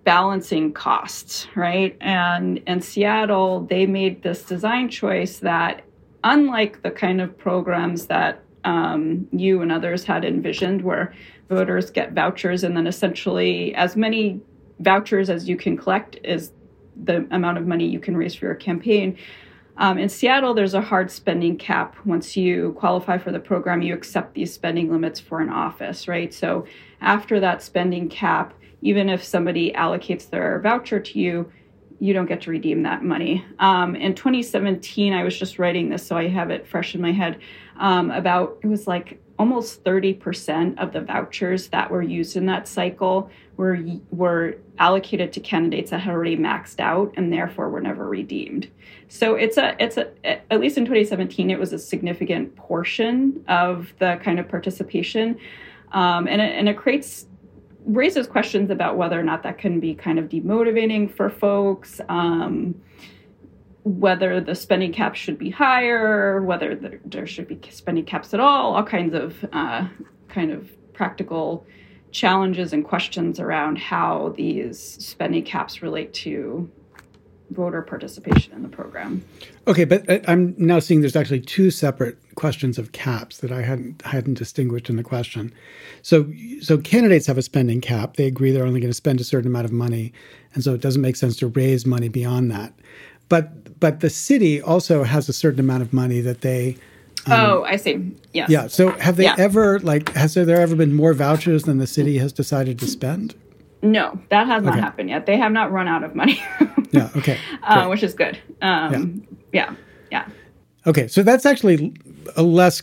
balancing costs, right? And in Seattle, they made this design choice that unlike the kind of programs that um, you and others had envisioned, where voters get vouchers and then essentially as many vouchers as you can collect is the amount of money you can raise for your campaign. Um, in Seattle, there's a hard spending cap. Once you qualify for the program, you accept these spending limits for an office, right? So after that spending cap, even if somebody allocates their voucher to you, you don't get to redeem that money. Um, in 2017, I was just writing this, so I have it fresh in my head. Um, about it was like almost 30% of the vouchers that were used in that cycle were were allocated to candidates that had already maxed out and therefore were never redeemed. So it's a it's a at least in 2017 it was a significant portion of the kind of participation, um, and it, and it creates raises questions about whether or not that can be kind of demotivating for folks. Um, whether the spending cap should be higher, whether there should be spending caps at all, all kinds of uh, kind of practical challenges and questions around how these spending caps relate to voter participation in the program. Okay, but uh, I'm now seeing there's actually two separate questions of caps that I hadn't hadn't distinguished in the question. So so candidates have a spending cap. They agree they're only going to spend a certain amount of money, and so it doesn't make sense to raise money beyond that. But but the city also has a certain amount of money that they um, oh, I see. Yes. Yeah. So have they yeah. ever like has there ever been more vouchers than the city has decided to spend? No, that has not okay. happened yet. They have not run out of money. yeah. Okay. Uh, which is good. Um, yeah. yeah. Yeah. Okay, so that's actually a less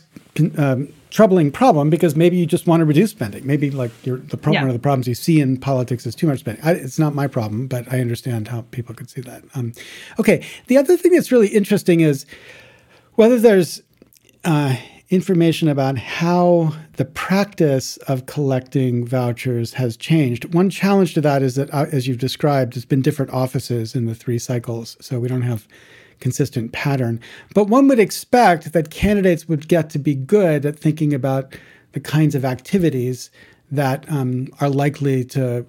um, troubling problem because maybe you just want to reduce spending. Maybe like the problem, yeah. one of the problems you see in politics is too much spending. I, it's not my problem, but I understand how people could see that. Um, okay, the other thing that's really interesting is whether there's uh, information about how the practice of collecting vouchers has changed. One challenge to that is that, uh, as you've described, there's been different offices in the three cycles, so we don't have consistent pattern. But one would expect that candidates would get to be good at thinking about the kinds of activities that um, are likely to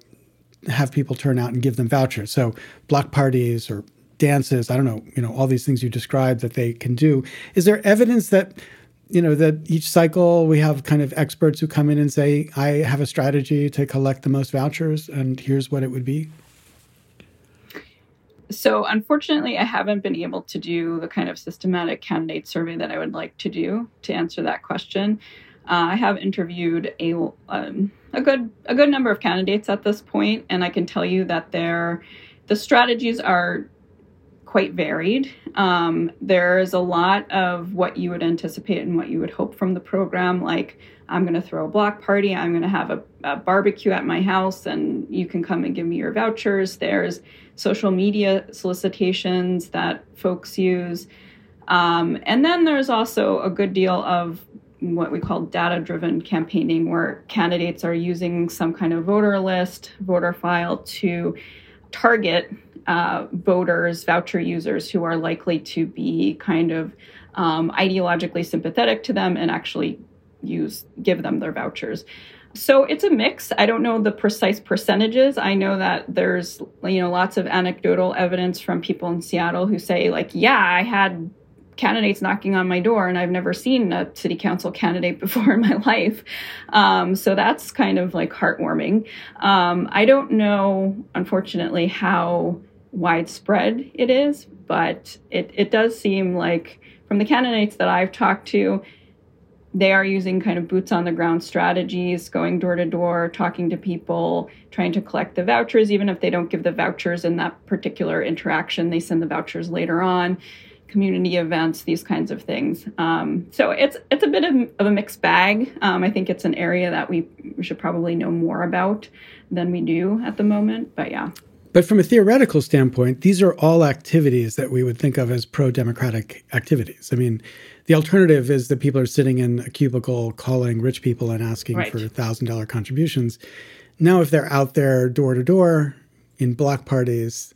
have people turn out and give them vouchers. So block parties or dances, I don't know, you know, all these things you described that they can do. Is there evidence that you know that each cycle we have kind of experts who come in and say i have a strategy to collect the most vouchers and here's what it would be so unfortunately i haven't been able to do the kind of systematic candidate survey that i would like to do to answer that question uh, i have interviewed a, um, a good a good number of candidates at this point and i can tell you that their the strategies are quite varied. Um, there's a lot of what you would anticipate and what you would hope from the program, like I'm going to throw a block party, I'm going to have a, a, barbecue at my house, and you can come and give me your vouchers. There's social media solicitations that folks use. Um, and then there's also a good deal of what we call data driven campaigning, where candidates are using some kind of voter list, voter file to target uh, voters, voucher users who are likely to be kind of um, ideologically sympathetic to them and actually use give them their vouchers. So it's a mix. I don't know the precise percentages. I know that there's you know lots of anecdotal evidence from people in Seattle who say like, yeah, I had candidates knocking on my door, and I've never seen a city council candidate before in my life. Um, so that's kind of like heartwarming. Um, I don't know, unfortunately, how widespread it is, but it, it does seem like from the candidates that I've talked to, they are using kind of boots on the ground strategies, going door to door, talking to people, trying to collect the vouchers, even if they don't give the vouchers in that particular interaction, they send the vouchers later on community events, these kinds of things. Um, so it's it's a bit of, of a mixed bag. Um, I think it's an area that we, should probably know more about than we do at the moment. But yeah. But from a theoretical standpoint, these are all activities that we would think of as pro democratic activities. I mean, the alternative is that people are sitting in a cubicle calling rich people and asking right. for $1,000 contributions. Now, if they're out there door to door in block parties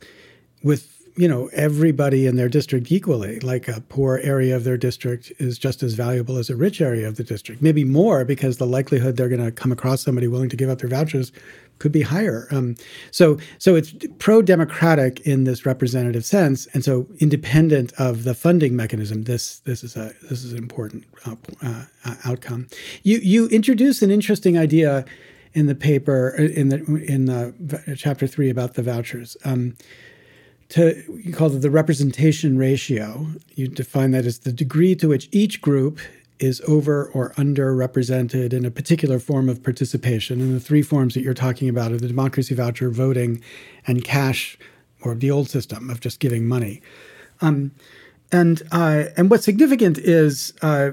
with you know everybody in their district equally like a poor area of their district is just as valuable as a rich area of the district maybe more because the likelihood they're going to come across somebody willing to give up their vouchers could be higher. Um, so so it's pro-democratic in this representative sense and so independent of the funding mechanism this this is a this is an important uh, uh, outcome. You you introduce an interesting idea in the paper in the in the chapter 3 about the vouchers. Um, to you call it the representation ratio. You define that as the degree to which each group is over or underrepresented in a particular form of participation. And the three forms that you're talking about are the democracy voucher, voting, and cash, or the old system of just giving money. Um, and uh, and what's significant is uh,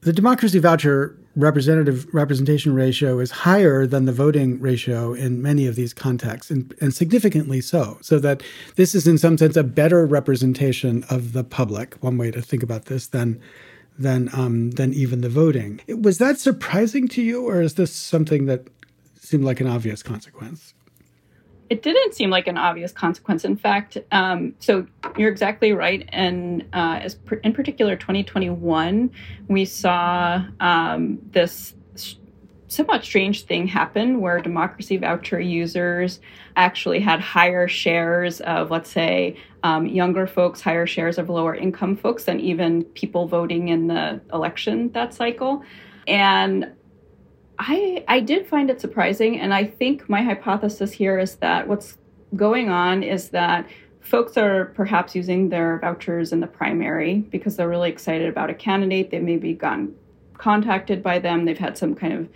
the democracy voucher representative representation ratio is higher than the voting ratio in many of these contexts, and, and significantly so. So that this is, in some sense, a better representation of the public. One way to think about this than than um, than even the voting. Was that surprising to you, or is this something that seemed like an obvious consequence? it didn't seem like an obvious consequence. In fact, um, so you're exactly right. And uh, as in particular, 2021, we saw um, this somewhat strange thing happen where democracy voucher users actually had higher shares of, let's say, um, younger folks, higher shares of lower income folks than even people voting in the election that cycle. And I I did find it surprising, and I think my hypothesis here is that what's going on is that folks are perhaps using their vouchers in the primary because they're really excited about a candidate. They maybe gotten contacted by them. They've had some kind of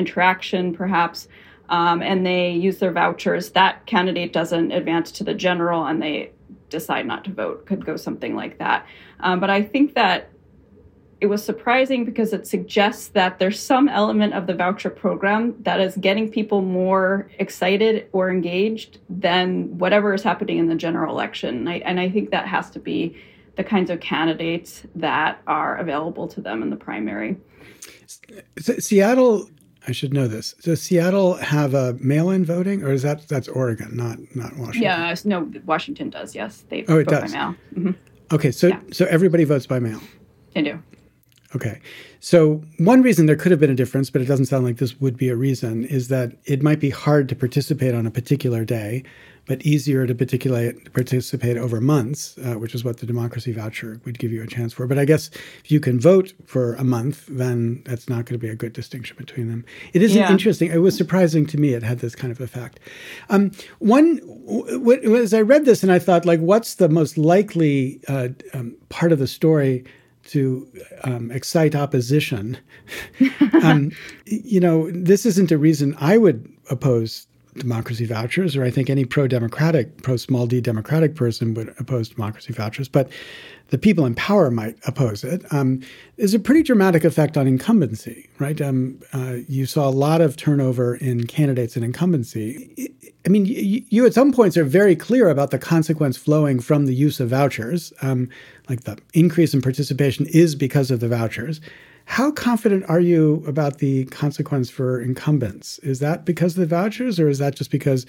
interaction, perhaps, um, and they use their vouchers. That candidate doesn't advance to the general, and they decide not to vote. Could go something like that. Um, but I think that it was surprising because it suggests that there's some element of the voucher program that is getting people more excited or engaged than whatever is happening in the general election. And I, and I think that has to be the kinds of candidates that are available to them in the primary. Seattle, I should know this. Does Seattle have a mail-in voting, or is that that's Oregon, not not Washington? Yeah, no, Washington does. Yes, they oh, it vote does. by mail. Mm-hmm. Okay, so yeah. so everybody votes by mail. They do. Okay. So, one reason there could have been a difference, but it doesn't sound like this would be a reason, is that it might be hard to participate on a particular day but easier to participate over months, uh, which is what the democracy voucher would give you a chance for. But I guess if you can vote for a month, then that's not going to be a good distinction between them. It is yeah. interesting. It was surprising to me it had this kind of effect. Um, one, w- as I read this and I thought, like, what's the most likely uh, um, part of the story? to um, excite opposition. um, you know, this isn't a reason I would oppose democracy vouchers, or I think any pro democratic, pro small d democratic person would oppose democracy vouchers, but the people in power might oppose it. Um, there's a pretty dramatic effect on incumbency, right? Um, uh, you saw a lot of turnover in candidates in incumbency. I mean, you, you, at some points are very clear about the consequence flowing from the use of vouchers. Um, like the increase in participation is because of the vouchers. How confident are you about the consequence for incumbents? Is that because of the vouchers, or is that just because,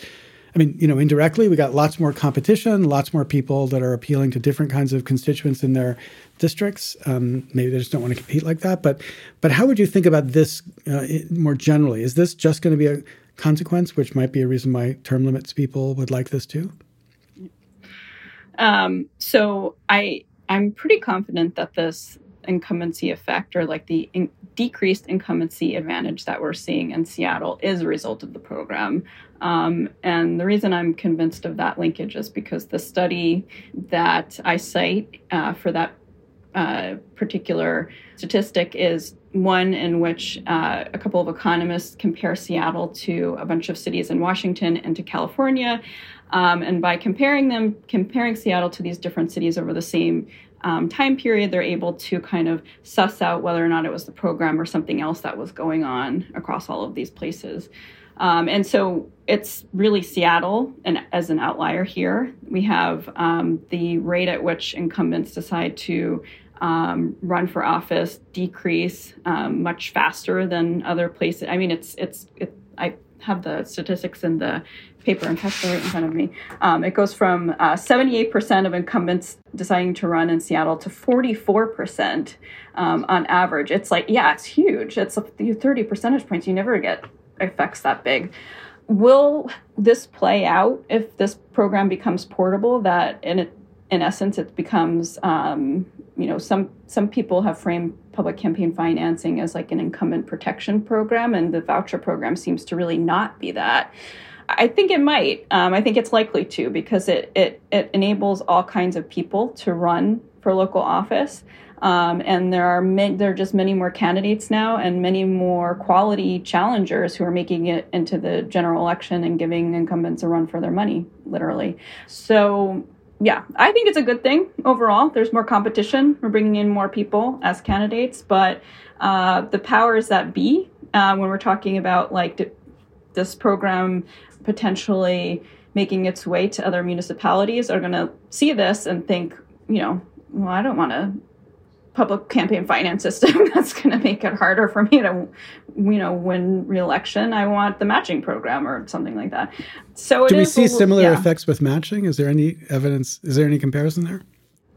I mean, you know, indirectly, we got lots more competition, lots more people that are appealing to different kinds of constituents in their districts. Um, maybe they just don't want to compete like that. But, but how would you think about this uh, more generally? Is this just going to be a consequence, which might be a reason why term limits people would like this too? Um, so I I'm pretty confident that this incumbency effect or like the in- decreased incumbency advantage that we're seeing in Seattle is a result of the program. Um, and the reason I'm convinced of that linkage is because the study that I cite uh, for that uh, particular statistic is one in which uh, a couple of economists compare Seattle to a bunch of cities in Washington and to California. Um, and by comparing them, comparing Seattle to these different cities over the same um, time period, they're able to kind of suss out whether or not it was the program or something else that was going on across all of these places. Um, and so it's really Seattle and as an outlier here. We have um, the rate at which incumbents decide to um, run for office decrease um, much faster than other places. I mean, it's it's it, I have the statistics in the paper and text right in front of me. Um, it goes from uh, 78% of incumbents deciding to run in Seattle to 44% um, on average. It's like, yeah, it's huge. It's a, 30 percentage points. You never get effects that big. Will this play out if this program becomes portable? That in it, in essence, it becomes um, you know some some people have framed public campaign financing as like an incumbent protection program and the voucher program seems to really not be that i think it might um, i think it's likely to because it, it it enables all kinds of people to run for local office um, and there are ma- there are just many more candidates now and many more quality challengers who are making it into the general election and giving incumbents a run for their money literally so yeah, I think it's a good thing overall. There's more competition. We're bringing in more people as candidates, but uh, the powers that be, uh, when we're talking about like this program potentially making its way to other municipalities, are going to see this and think, you know, well, I don't want to public campaign finance system that's going to make it harder for me to you know win re-election. I want the matching program or something like that. So do we see similar yeah. effects with matching? Is there any evidence is there any comparison there?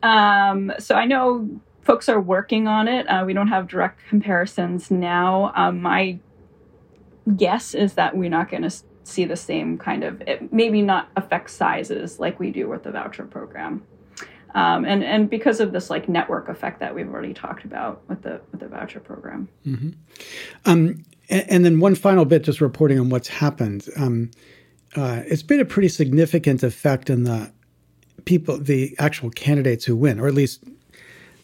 Um, so i know folks are working on it. Uh, we don't have direct comparisons now. Um, my guess is that we're not going to see the same kind of it, maybe not effect sizes like we do with the voucher program um, and and because of this like network effect that we've already talked about with the with the voucher program. Mm-hmm. Um, and, and, then one final bit, just reporting on what's happened. Um, uh, it's been a pretty significant effect in the people, the actual candidates who win, or at least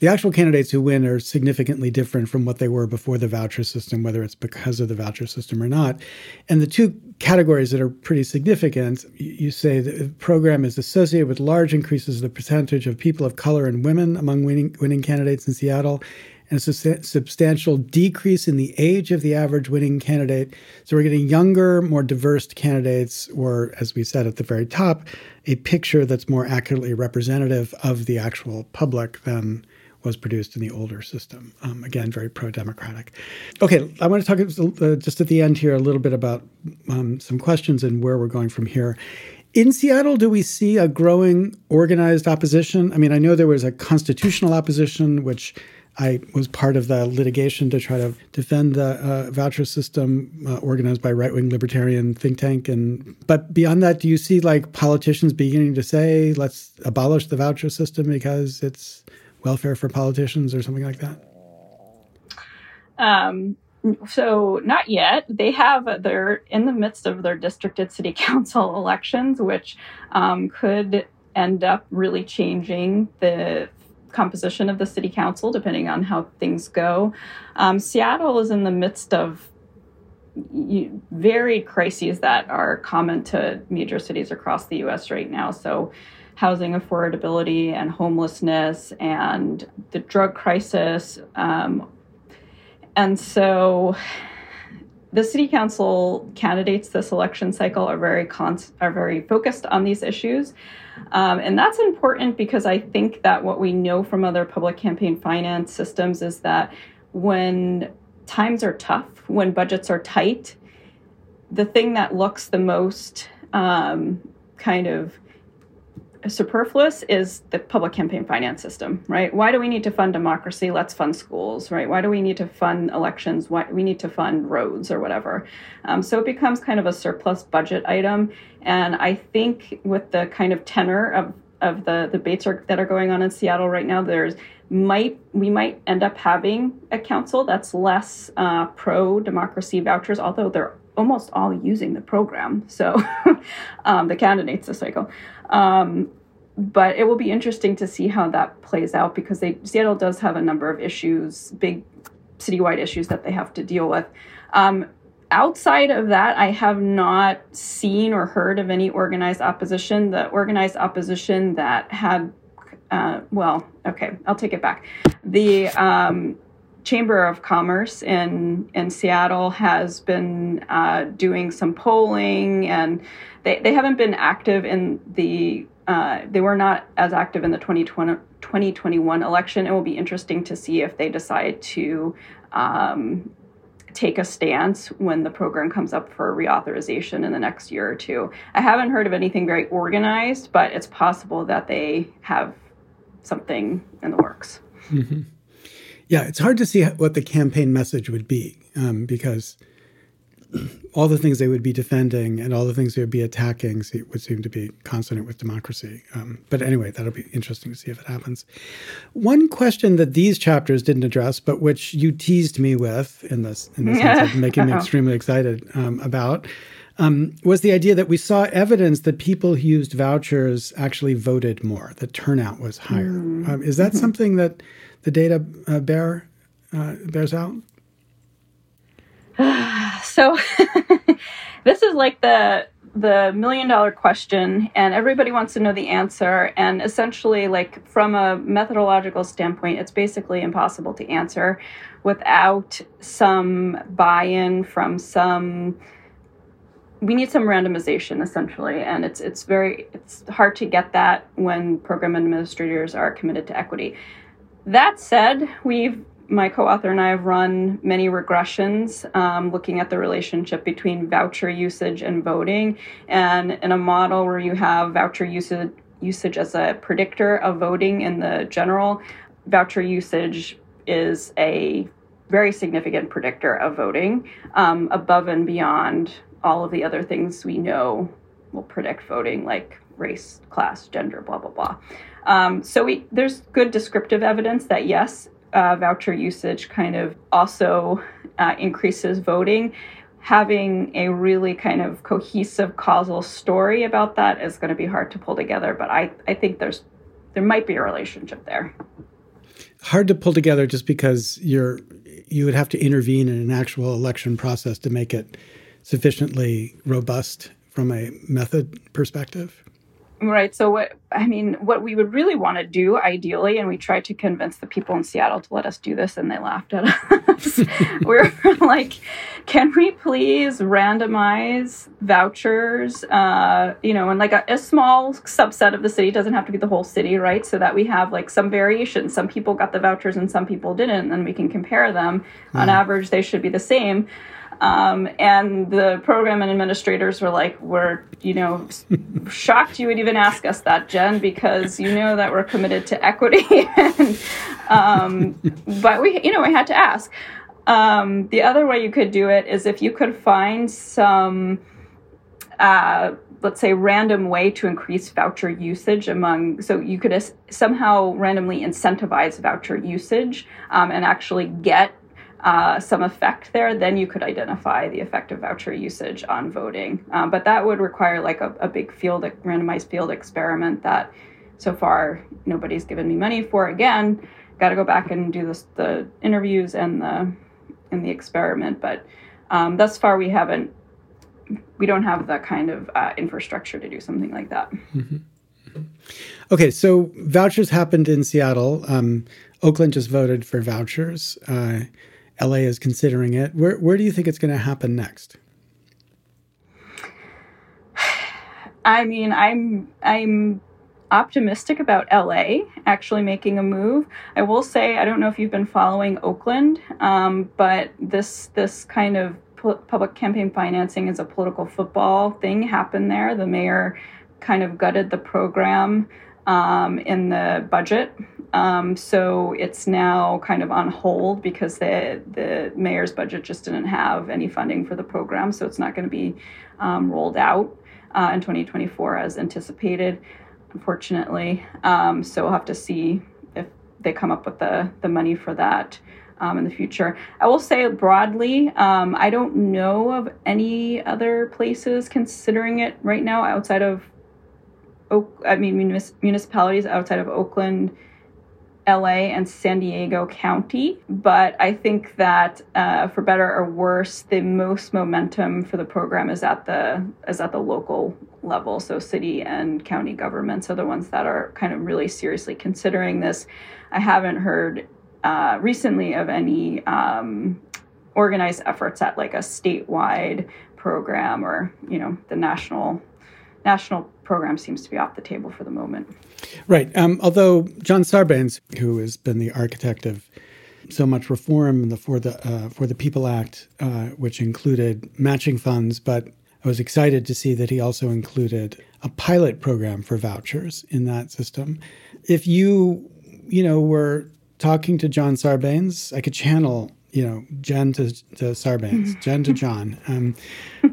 the actual candidates who win are significantly different from what they were before the voucher system, whether it's because of the voucher system or not. And the two categories that are pretty significant, you say the program is associated with large increases of the percentage of people of color and women among winning, winning candidates in Seattle, and a substantial decrease in the age of the average winning candidate. So we're getting younger, more diverse candidates, or as we said at the very top, a picture that's more accurately representative of the actual public than was produced in the older system. Um, again, very pro democratic. Okay, I want to talk uh, just at the end here a little bit about um, some questions and where we're going from here. In Seattle, do we see a growing organized opposition? I mean, I know there was a constitutional opposition, which I was part of the litigation to try to defend the uh, voucher system uh, organized by right wing libertarian think tank. And but beyond that, do you see like politicians beginning to say, "Let's abolish the voucher system because it's welfare for politicians" or something like that? Um, so not yet. They have they're in the midst of their districted city council elections, which um, could end up really changing the composition of the city council depending on how things go. Um, Seattle is in the midst of varied crises that are common to major cities across the U.S. right now. So. Housing affordability and homelessness and the drug crisis, um, and so the city council candidates this election cycle are very are very focused on these issues. Um, and that's important because I think that what we know from other public campaign finance systems is that when times are tough, when budgets are tight, the thing that looks the most um, kind of superfluous is the public campaign finance system, right? Why do we need to fund democracy? Let's fund schools, right? Why do we need to fund elections? Why we need to fund roads or whatever? Um, so it becomes kind of a surplus budget item. And I think with the kind of tenor of of the debates are, that are going on in Seattle right now, there's might we might end up having a council that's less uh, pro democracy vouchers, although they're almost all using the program. So um, the candidates this cycle. Um, but it will be interesting to see how that plays out because they, Seattle does have a number of issues, big citywide issues that they have to deal with. Um, outside of that, I have not seen or heard of any organized opposition. The organized opposition that had, uh, well, okay, I'll take it back. The um, Chamber of Commerce in in Seattle has been uh, doing some polling, and they, they haven't been active in the uh, they were not as active in the 2020, 2021 election. It will be interesting to see if they decide to um, take a stance when the program comes up for reauthorization in the next year or two. I haven't heard of anything very organized, but it's possible that they have something in the works. Mm-hmm. Yeah, it's hard to see what the campaign message would be um, because all the things they would be defending and all the things they would be attacking would seem to be consonant with democracy. Um, but anyway, that'll be interesting to see if it happens. One question that these chapters didn't address, but which you teased me with in this in the sense of making me extremely excited um, about. Um, was the idea that we saw evidence that people who used vouchers actually voted more, that turnout was higher. Mm. Um, is that mm-hmm. something that the data uh, bear uh, bears out? so this is like the the million dollar question and everybody wants to know the answer and essentially like from a methodological standpoint it's basically impossible to answer without some buy-in from some we need some randomization essentially and it's it's very it's hard to get that when program administrators are committed to equity that said we've my co-author and I have run many regressions um, looking at the relationship between voucher usage and voting, and in a model where you have voucher usage usage as a predictor of voting in the general, voucher usage is a very significant predictor of voting, um, above and beyond all of the other things we know will predict voting, like race, class, gender, blah blah blah. Um, so we, there's good descriptive evidence that yes, uh, voucher usage kind of also uh, increases voting. Having a really kind of cohesive causal story about that is going to be hard to pull together, but I, I think there's there might be a relationship there. Hard to pull together just because you're you would have to intervene in an actual election process to make it sufficiently robust from a method perspective. Right. So what I mean, what we would really want to do ideally, and we tried to convince the people in Seattle to let us do this, and they laughed at us. we we're like, can we please randomize vouchers? Uh, you know, and like a, a, small subset of the city doesn't have to be the whole city, right? So that we have like some variation. Some people got the vouchers and some people didn't, and then we can compare them. Mm. On average, they should be the same. Um, and the program and administrators were like, "We're, you know, shocked you would even ask us that, Jen, because you know that we're committed to equity." and, um, but we, you know, we had to ask. Um, the other way you could do it is if you could find some. Uh, let's say random way to increase voucher usage among so you could somehow randomly incentivize voucher usage um, and actually get uh, some effect there, then you could identify the effect of voucher usage on voting. Um, but that would require like a, a big field, a randomized field experiment that so far nobody's given me money for. Again, got to go back and do this, the interviews and the and the experiment. But um, thus far, we haven't. We don't have the kind of uh, infrastructure to do something like that. Mm-hmm. Okay, so vouchers happened in Seattle. Um, Oakland just voted for vouchers. Uh, LA is considering it. Where where do you think it's going to happen next? I mean, I'm I'm optimistic about LA actually making a move. I will say I don't know if you've been following Oakland, um, but this this kind of public campaign financing is a political football thing happened there. The mayor kind of gutted the program um, in the budget um, so it's now kind of on hold because the the mayor's budget just didn't have any funding for the program, so it's not going to be um, rolled out uh, in 2024 as anticipated, unfortunately. Um, so we'll have to see if they come up with the the money for that. Um, in the future. I will say broadly, um, I don't know of any other places considering it right now outside of, Oak, I mean, municipalities outside of Oakland, LA and San Diego County, but I think that uh, for better or worse, the most momentum for the program is at the is at the local level. So city and county governments are the ones that are kind of really seriously considering this. I haven't heard uh, recently of any um, organized efforts at like a statewide program or you know the national national program seems to be off the table for the moment. Right. Um, although John Sarbanes, who has been the architect of so much reform in the, for the uh, for the People Act, uh, which included matching funds, but I was excited to see that he also included a pilot program for vouchers in that system. If you, you know, were talking to John Sarbanes, I could channel you know, Jen to, to Sarbanes, Jen to John. Um,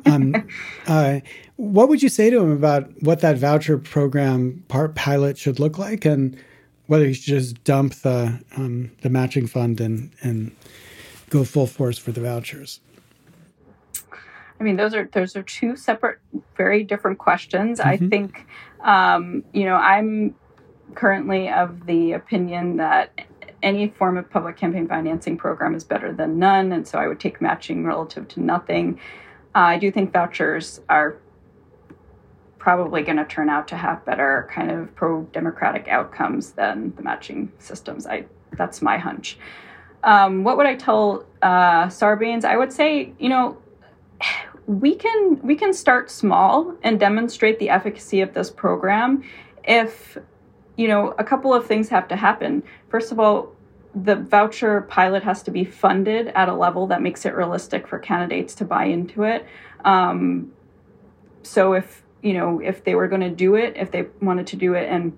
um, uh, what would you say to him about what that voucher program part pilot should look like, and whether he should just dump the um, the matching fund and and go full force for the vouchers? I mean, those are those are two separate, very different questions. Mm-hmm. I think, um, you know, I'm currently of the opinion that any form of public campaign financing program is better than none. And so I would take matching relative to nothing. Uh, I do think vouchers are probably going to turn out to have better kind of pro democratic outcomes than the matching systems. I that's my hunch. Um, what would I tell uh, Sarbanes? I would say, you know, we can we can start small and demonstrate the efficacy of this program if you know, a couple of things have to happen. First of all, the voucher pilot has to be funded at a level that makes it realistic for candidates to buy into it. Um, so if you know if they were going to do it, if they wanted to do it in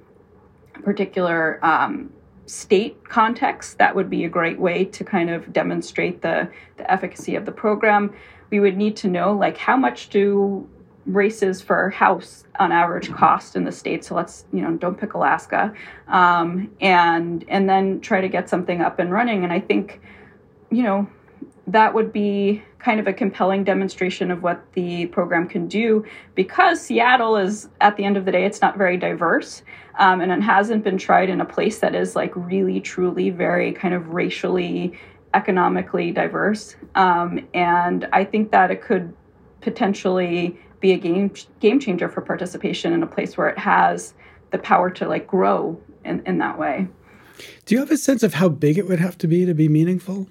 a particular um, state context, that would be a great way to kind of demonstrate the the efficacy of the program. We would need to know like how much do races for house on average cost in the state. So let's you know don't pick Alaska, um, and and then try to get something up and running. And I think you know that would be kind of a compelling demonstration of what the program can do because Seattle is at the end of the day it's not very diverse um, and it hasn't been tried in a place that is like really truly very kind of racially economically diverse um, and I think that it could potentially be a game game changer for participation in a place where it has the power to like grow in, in that way. Do you have a sense of how big it would have to be to be meaningful?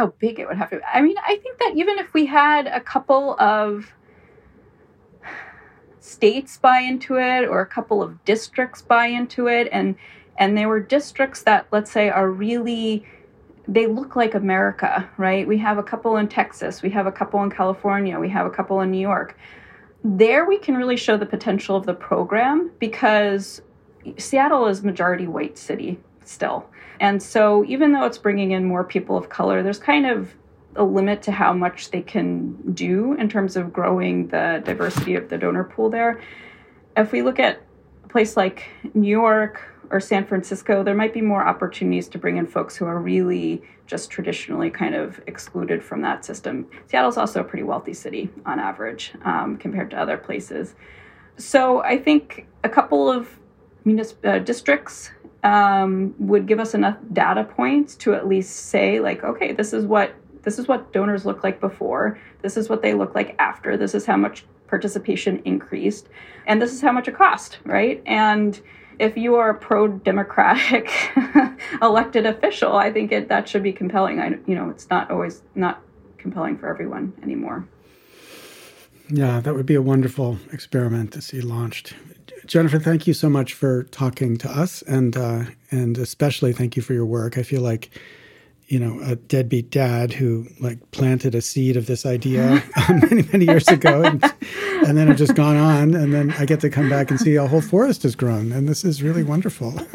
How big it would have to be. I mean, I think that even if we had a couple of states buy into it or a couple of districts buy into it and and they were districts that let's say are really they look like America, right? We have a couple in Texas, we have a couple in California, we have a couple in New York. There we can really show the potential of the program because Seattle is majority white city still. And so even though it's bringing in more people of color, there's kind of a limit to how much they can do in terms of growing the diversity of the donor pool there. If we look at a place like New York or San Francisco, there might be more opportunities to bring in folks who are really just traditionally kind of excluded from that system. Seattle's also a pretty wealthy city on average um, compared to other places. So I think a couple of municip- uh, districts um, would give us enough data points to at least say like okay this is what this is what donors look like before. This is what they look like after. This is how much participation increased. And this is how much it cost right? And if you are a pro-democratic elected official i think it, that should be compelling. I you know it's not always not compelling for everyone anymore. Yeah that would be a wonderful experiment to see launched Jennifer, thank you so much for talking to us, and uh, and especially thank you for your work. I feel like, you know, a deadbeat dad who like planted a seed of this idea many many years ago, and, and then have just gone on, and then I get to come back and see a whole forest has grown, and this is really wonderful.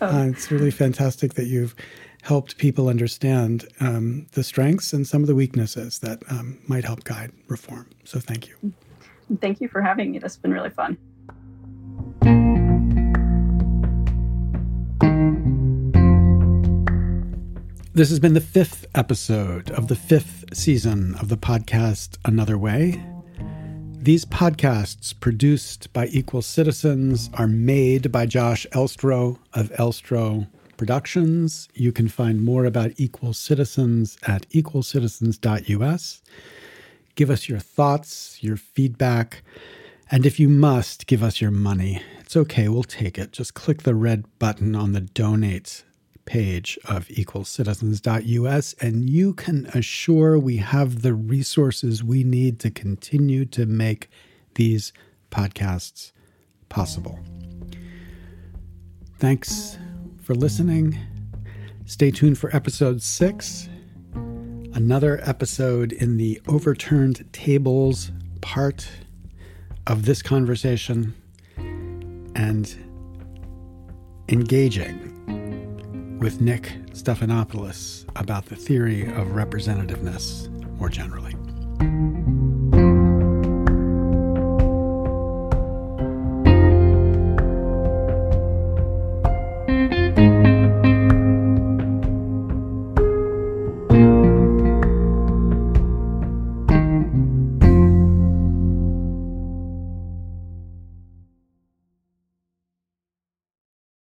uh, it's really fantastic that you've helped people understand um, the strengths and some of the weaknesses that um, might help guide reform. So thank you. Thank you for having me. Has been really fun. This has been the fifth episode of the fifth season of the podcast Another Way. These podcasts, produced by Equal Citizens, are made by Josh Elstro of Elstro Productions. You can find more about Equal Citizens at equalcitizens.us. Give us your thoughts, your feedback, and if you must, give us your money. It's okay, we'll take it. Just click the red button on the donate page of equalcitizens.us, and you can assure we have the resources we need to continue to make these podcasts possible. Thanks for listening. Stay tuned for episode six, another episode in the overturned tables part of this conversation and engaging with Nick Stephanopoulos about the theory of representativeness more generally.